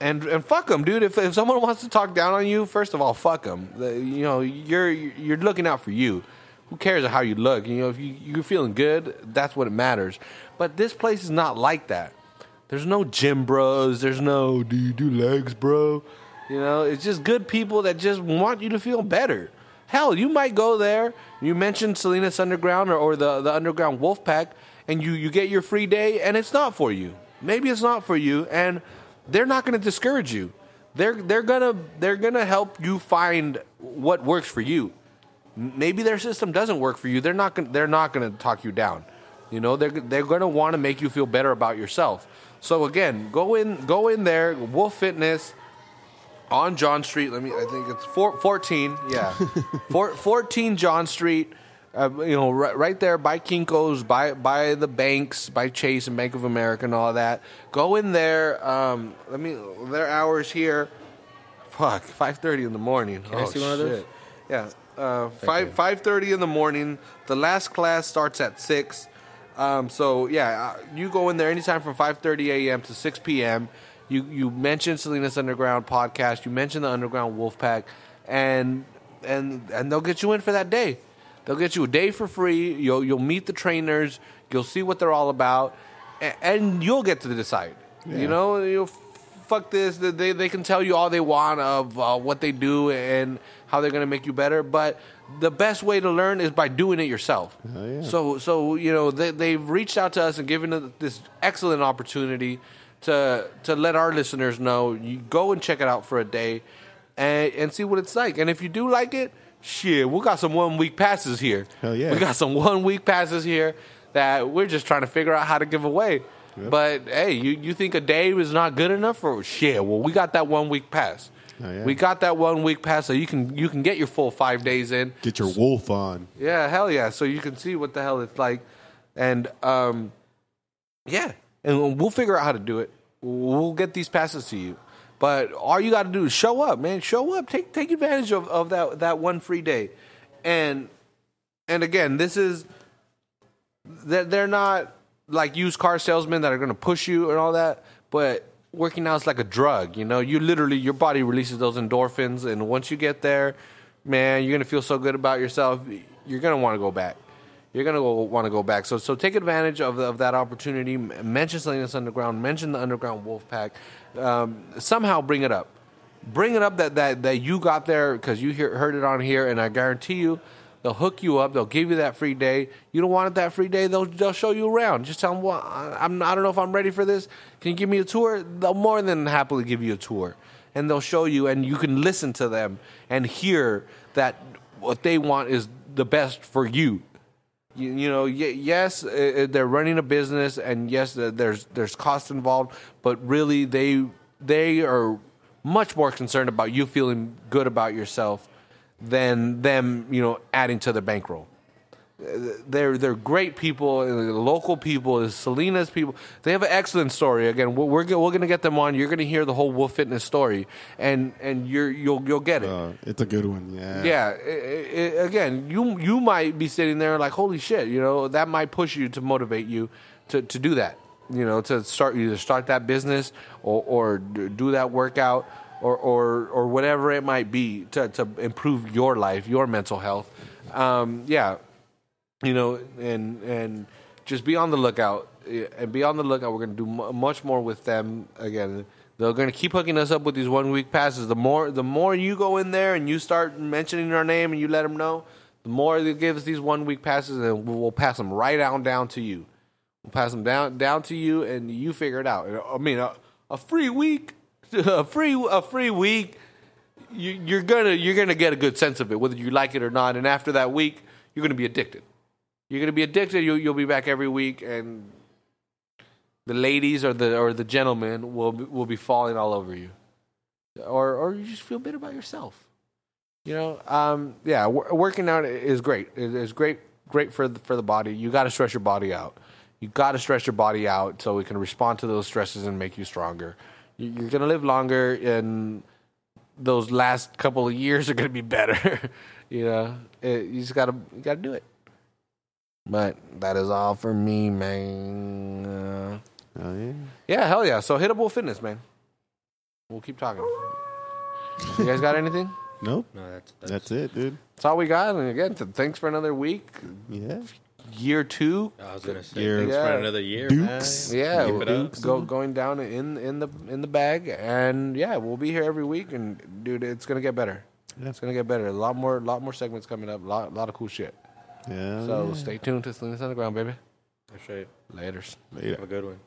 And and fuck them, dude. If if someone wants to talk down on you, first of all, fuck them. You know, you're you're looking out for you. Who cares how you look? You know, if you you're feeling good, that's what it matters. But this place is not like that. There's no gym bros. There's no do you do legs, bro? You know, it's just good people that just want you to feel better. Hell, you might go there. You mentioned Salinas Underground or, or the the Underground Wolf Pack, and you you get your free day, and it's not for you. Maybe it's not for you, and they're not going to discourage you. They're they're gonna they're gonna help you find what works for you. Maybe their system doesn't work for you. They're not gonna, they're not going to talk you down. You know, they're they're going to want to make you feel better about yourself. So again, go in go in there, Wolf Fitness on John Street. Let me. I think it's four, 14. Yeah, Four, 14 John Street. Uh, you know, right, right there by Kinko's, by by the banks, by Chase and Bank of America and all that. Go in there. Um, let me. Their hours here. Fuck, five thirty in the morning. Can I oh, see one of those? Yeah, uh, five five thirty in the morning. The last class starts at six. Um, so yeah, uh, you go in there anytime from five thirty a.m. to six p.m. You you mention Salinas Underground podcast. You mention the Underground Wolfpack, and and and they'll get you in for that day. They'll get you a day for free. You'll you'll meet the trainers. You'll see what they're all about, and, and you'll get to decide. You know, you fuck this. They they can tell you all they want of uh, what they do and how they're gonna make you better, but the best way to learn is by doing it yourself. yeah. So so you know they they've reached out to us and given us this excellent opportunity to to let our listeners know. You go and check it out for a day, and and see what it's like. And if you do like it, shit, we got some one week passes here. Hell yeah. we got some one week passes here that we're just trying to figure out how to give away. But hey, you, you think a day is not good enough for shit? Well, we got that one week pass. Oh, yeah. We got that one week pass, so you can you can get your full five days in. Get your wolf on. Yeah, hell yeah. So you can see what the hell it's like, and um, yeah, and we'll figure out how to do it. We'll get these passes to you. But all you got to do is show up, man. Show up. Take take advantage of, of that that one free day, and and again, this is that they're not like used car salesmen that are going to push you and all that, but working out is like a drug. You know, you literally your body releases those endorphins, and once you get there, man, you're going to feel so good about yourself. You're going to want to go back. You're going to want to go back. So so take advantage of of that opportunity. Mention Salinas Underground. Mention the Underground Wolfpack. Um, somehow bring it up. Bring it up that that that you got there because you hear, heard it on here, and I guarantee you. They'll hook you up. They'll give you that free day. You don't want it that free day. They'll they'll show you around. Just tell them, well, I'm I don't know if I'm ready for this. Can you give me a tour? They'll more than happily give you a tour, and they'll show you, and you can listen to them and hear that what they want is the best for you. You, you know, yes, they're running a business, and yes, there's there's cost involved, but really they they are much more concerned about you feeling good about yourself than them, you know, adding to the bankroll. They're they're great people, uh, local people, Salinas people. They have an excellent story. Again, we're we're, we're going to get them on. You're going to hear the whole Wolf Fitness story, and and you're you'll you'll get it. Uh, it's a good one. Yeah. Yeah. i- i- i- again, you you might be sitting there like, holy shit, you know, that might push you to motivate you to, to do that. You know, to start either start that business or or do that workout or or or whatever it might be to to improve your life, your mental health. Um, yeah, you know, and and just be on the lookout eh, and be on the lookout. We're going to do mu much more with them again. They're going to keep hooking us up with these one week passes. The more the more you go in there and you start mentioning our name and you let them know, the more they give us these one week passes, and we'll, pass them right down down to you. We'll pass them down down to you, and you figure it out. I mean, a, a free week, a free a free week. You, you're gonna you're gonna get a good sense of it, whether you like it or not. And after that week, you're gonna be addicted. You're gonna be addicted. You, you'll be back every week, and the ladies or the or the gentlemen will be- will be falling all over you, or or you just feel better about yourself. You know, um, yeah, w- working out is great. It is great, great for the, for the body. You got to stress your body out. You got to stress your body out so it can respond to those stresses and make you stronger. You- You're gonna live longer, and those last couple of years are gonna be better. you know, it, you just gotta gotta do it. But that is all for me, man. Uh, Oh, yeah. yeah, hell yeah. So hittable fitness, man. We'll keep talking. You guys got anything? Nope. No, that's that's, That's it, dude. That's all we got. And again, thanks for another week. Yeah. Year two. I was gonna say You're- thanks Yeah. for another year, Dukes. man. Yeah, Keep it we'll- up. go going down in in the in the bag, and yeah, we'll be here every week. And dude, it's gonna get better. Yeah. It's gonna get better. A lot more, lot more segments coming up. A lot, lot of cool shit. Yeah. So stay tuned to Salinas Underground, baby. That's right. Later's. Later. Have a good one.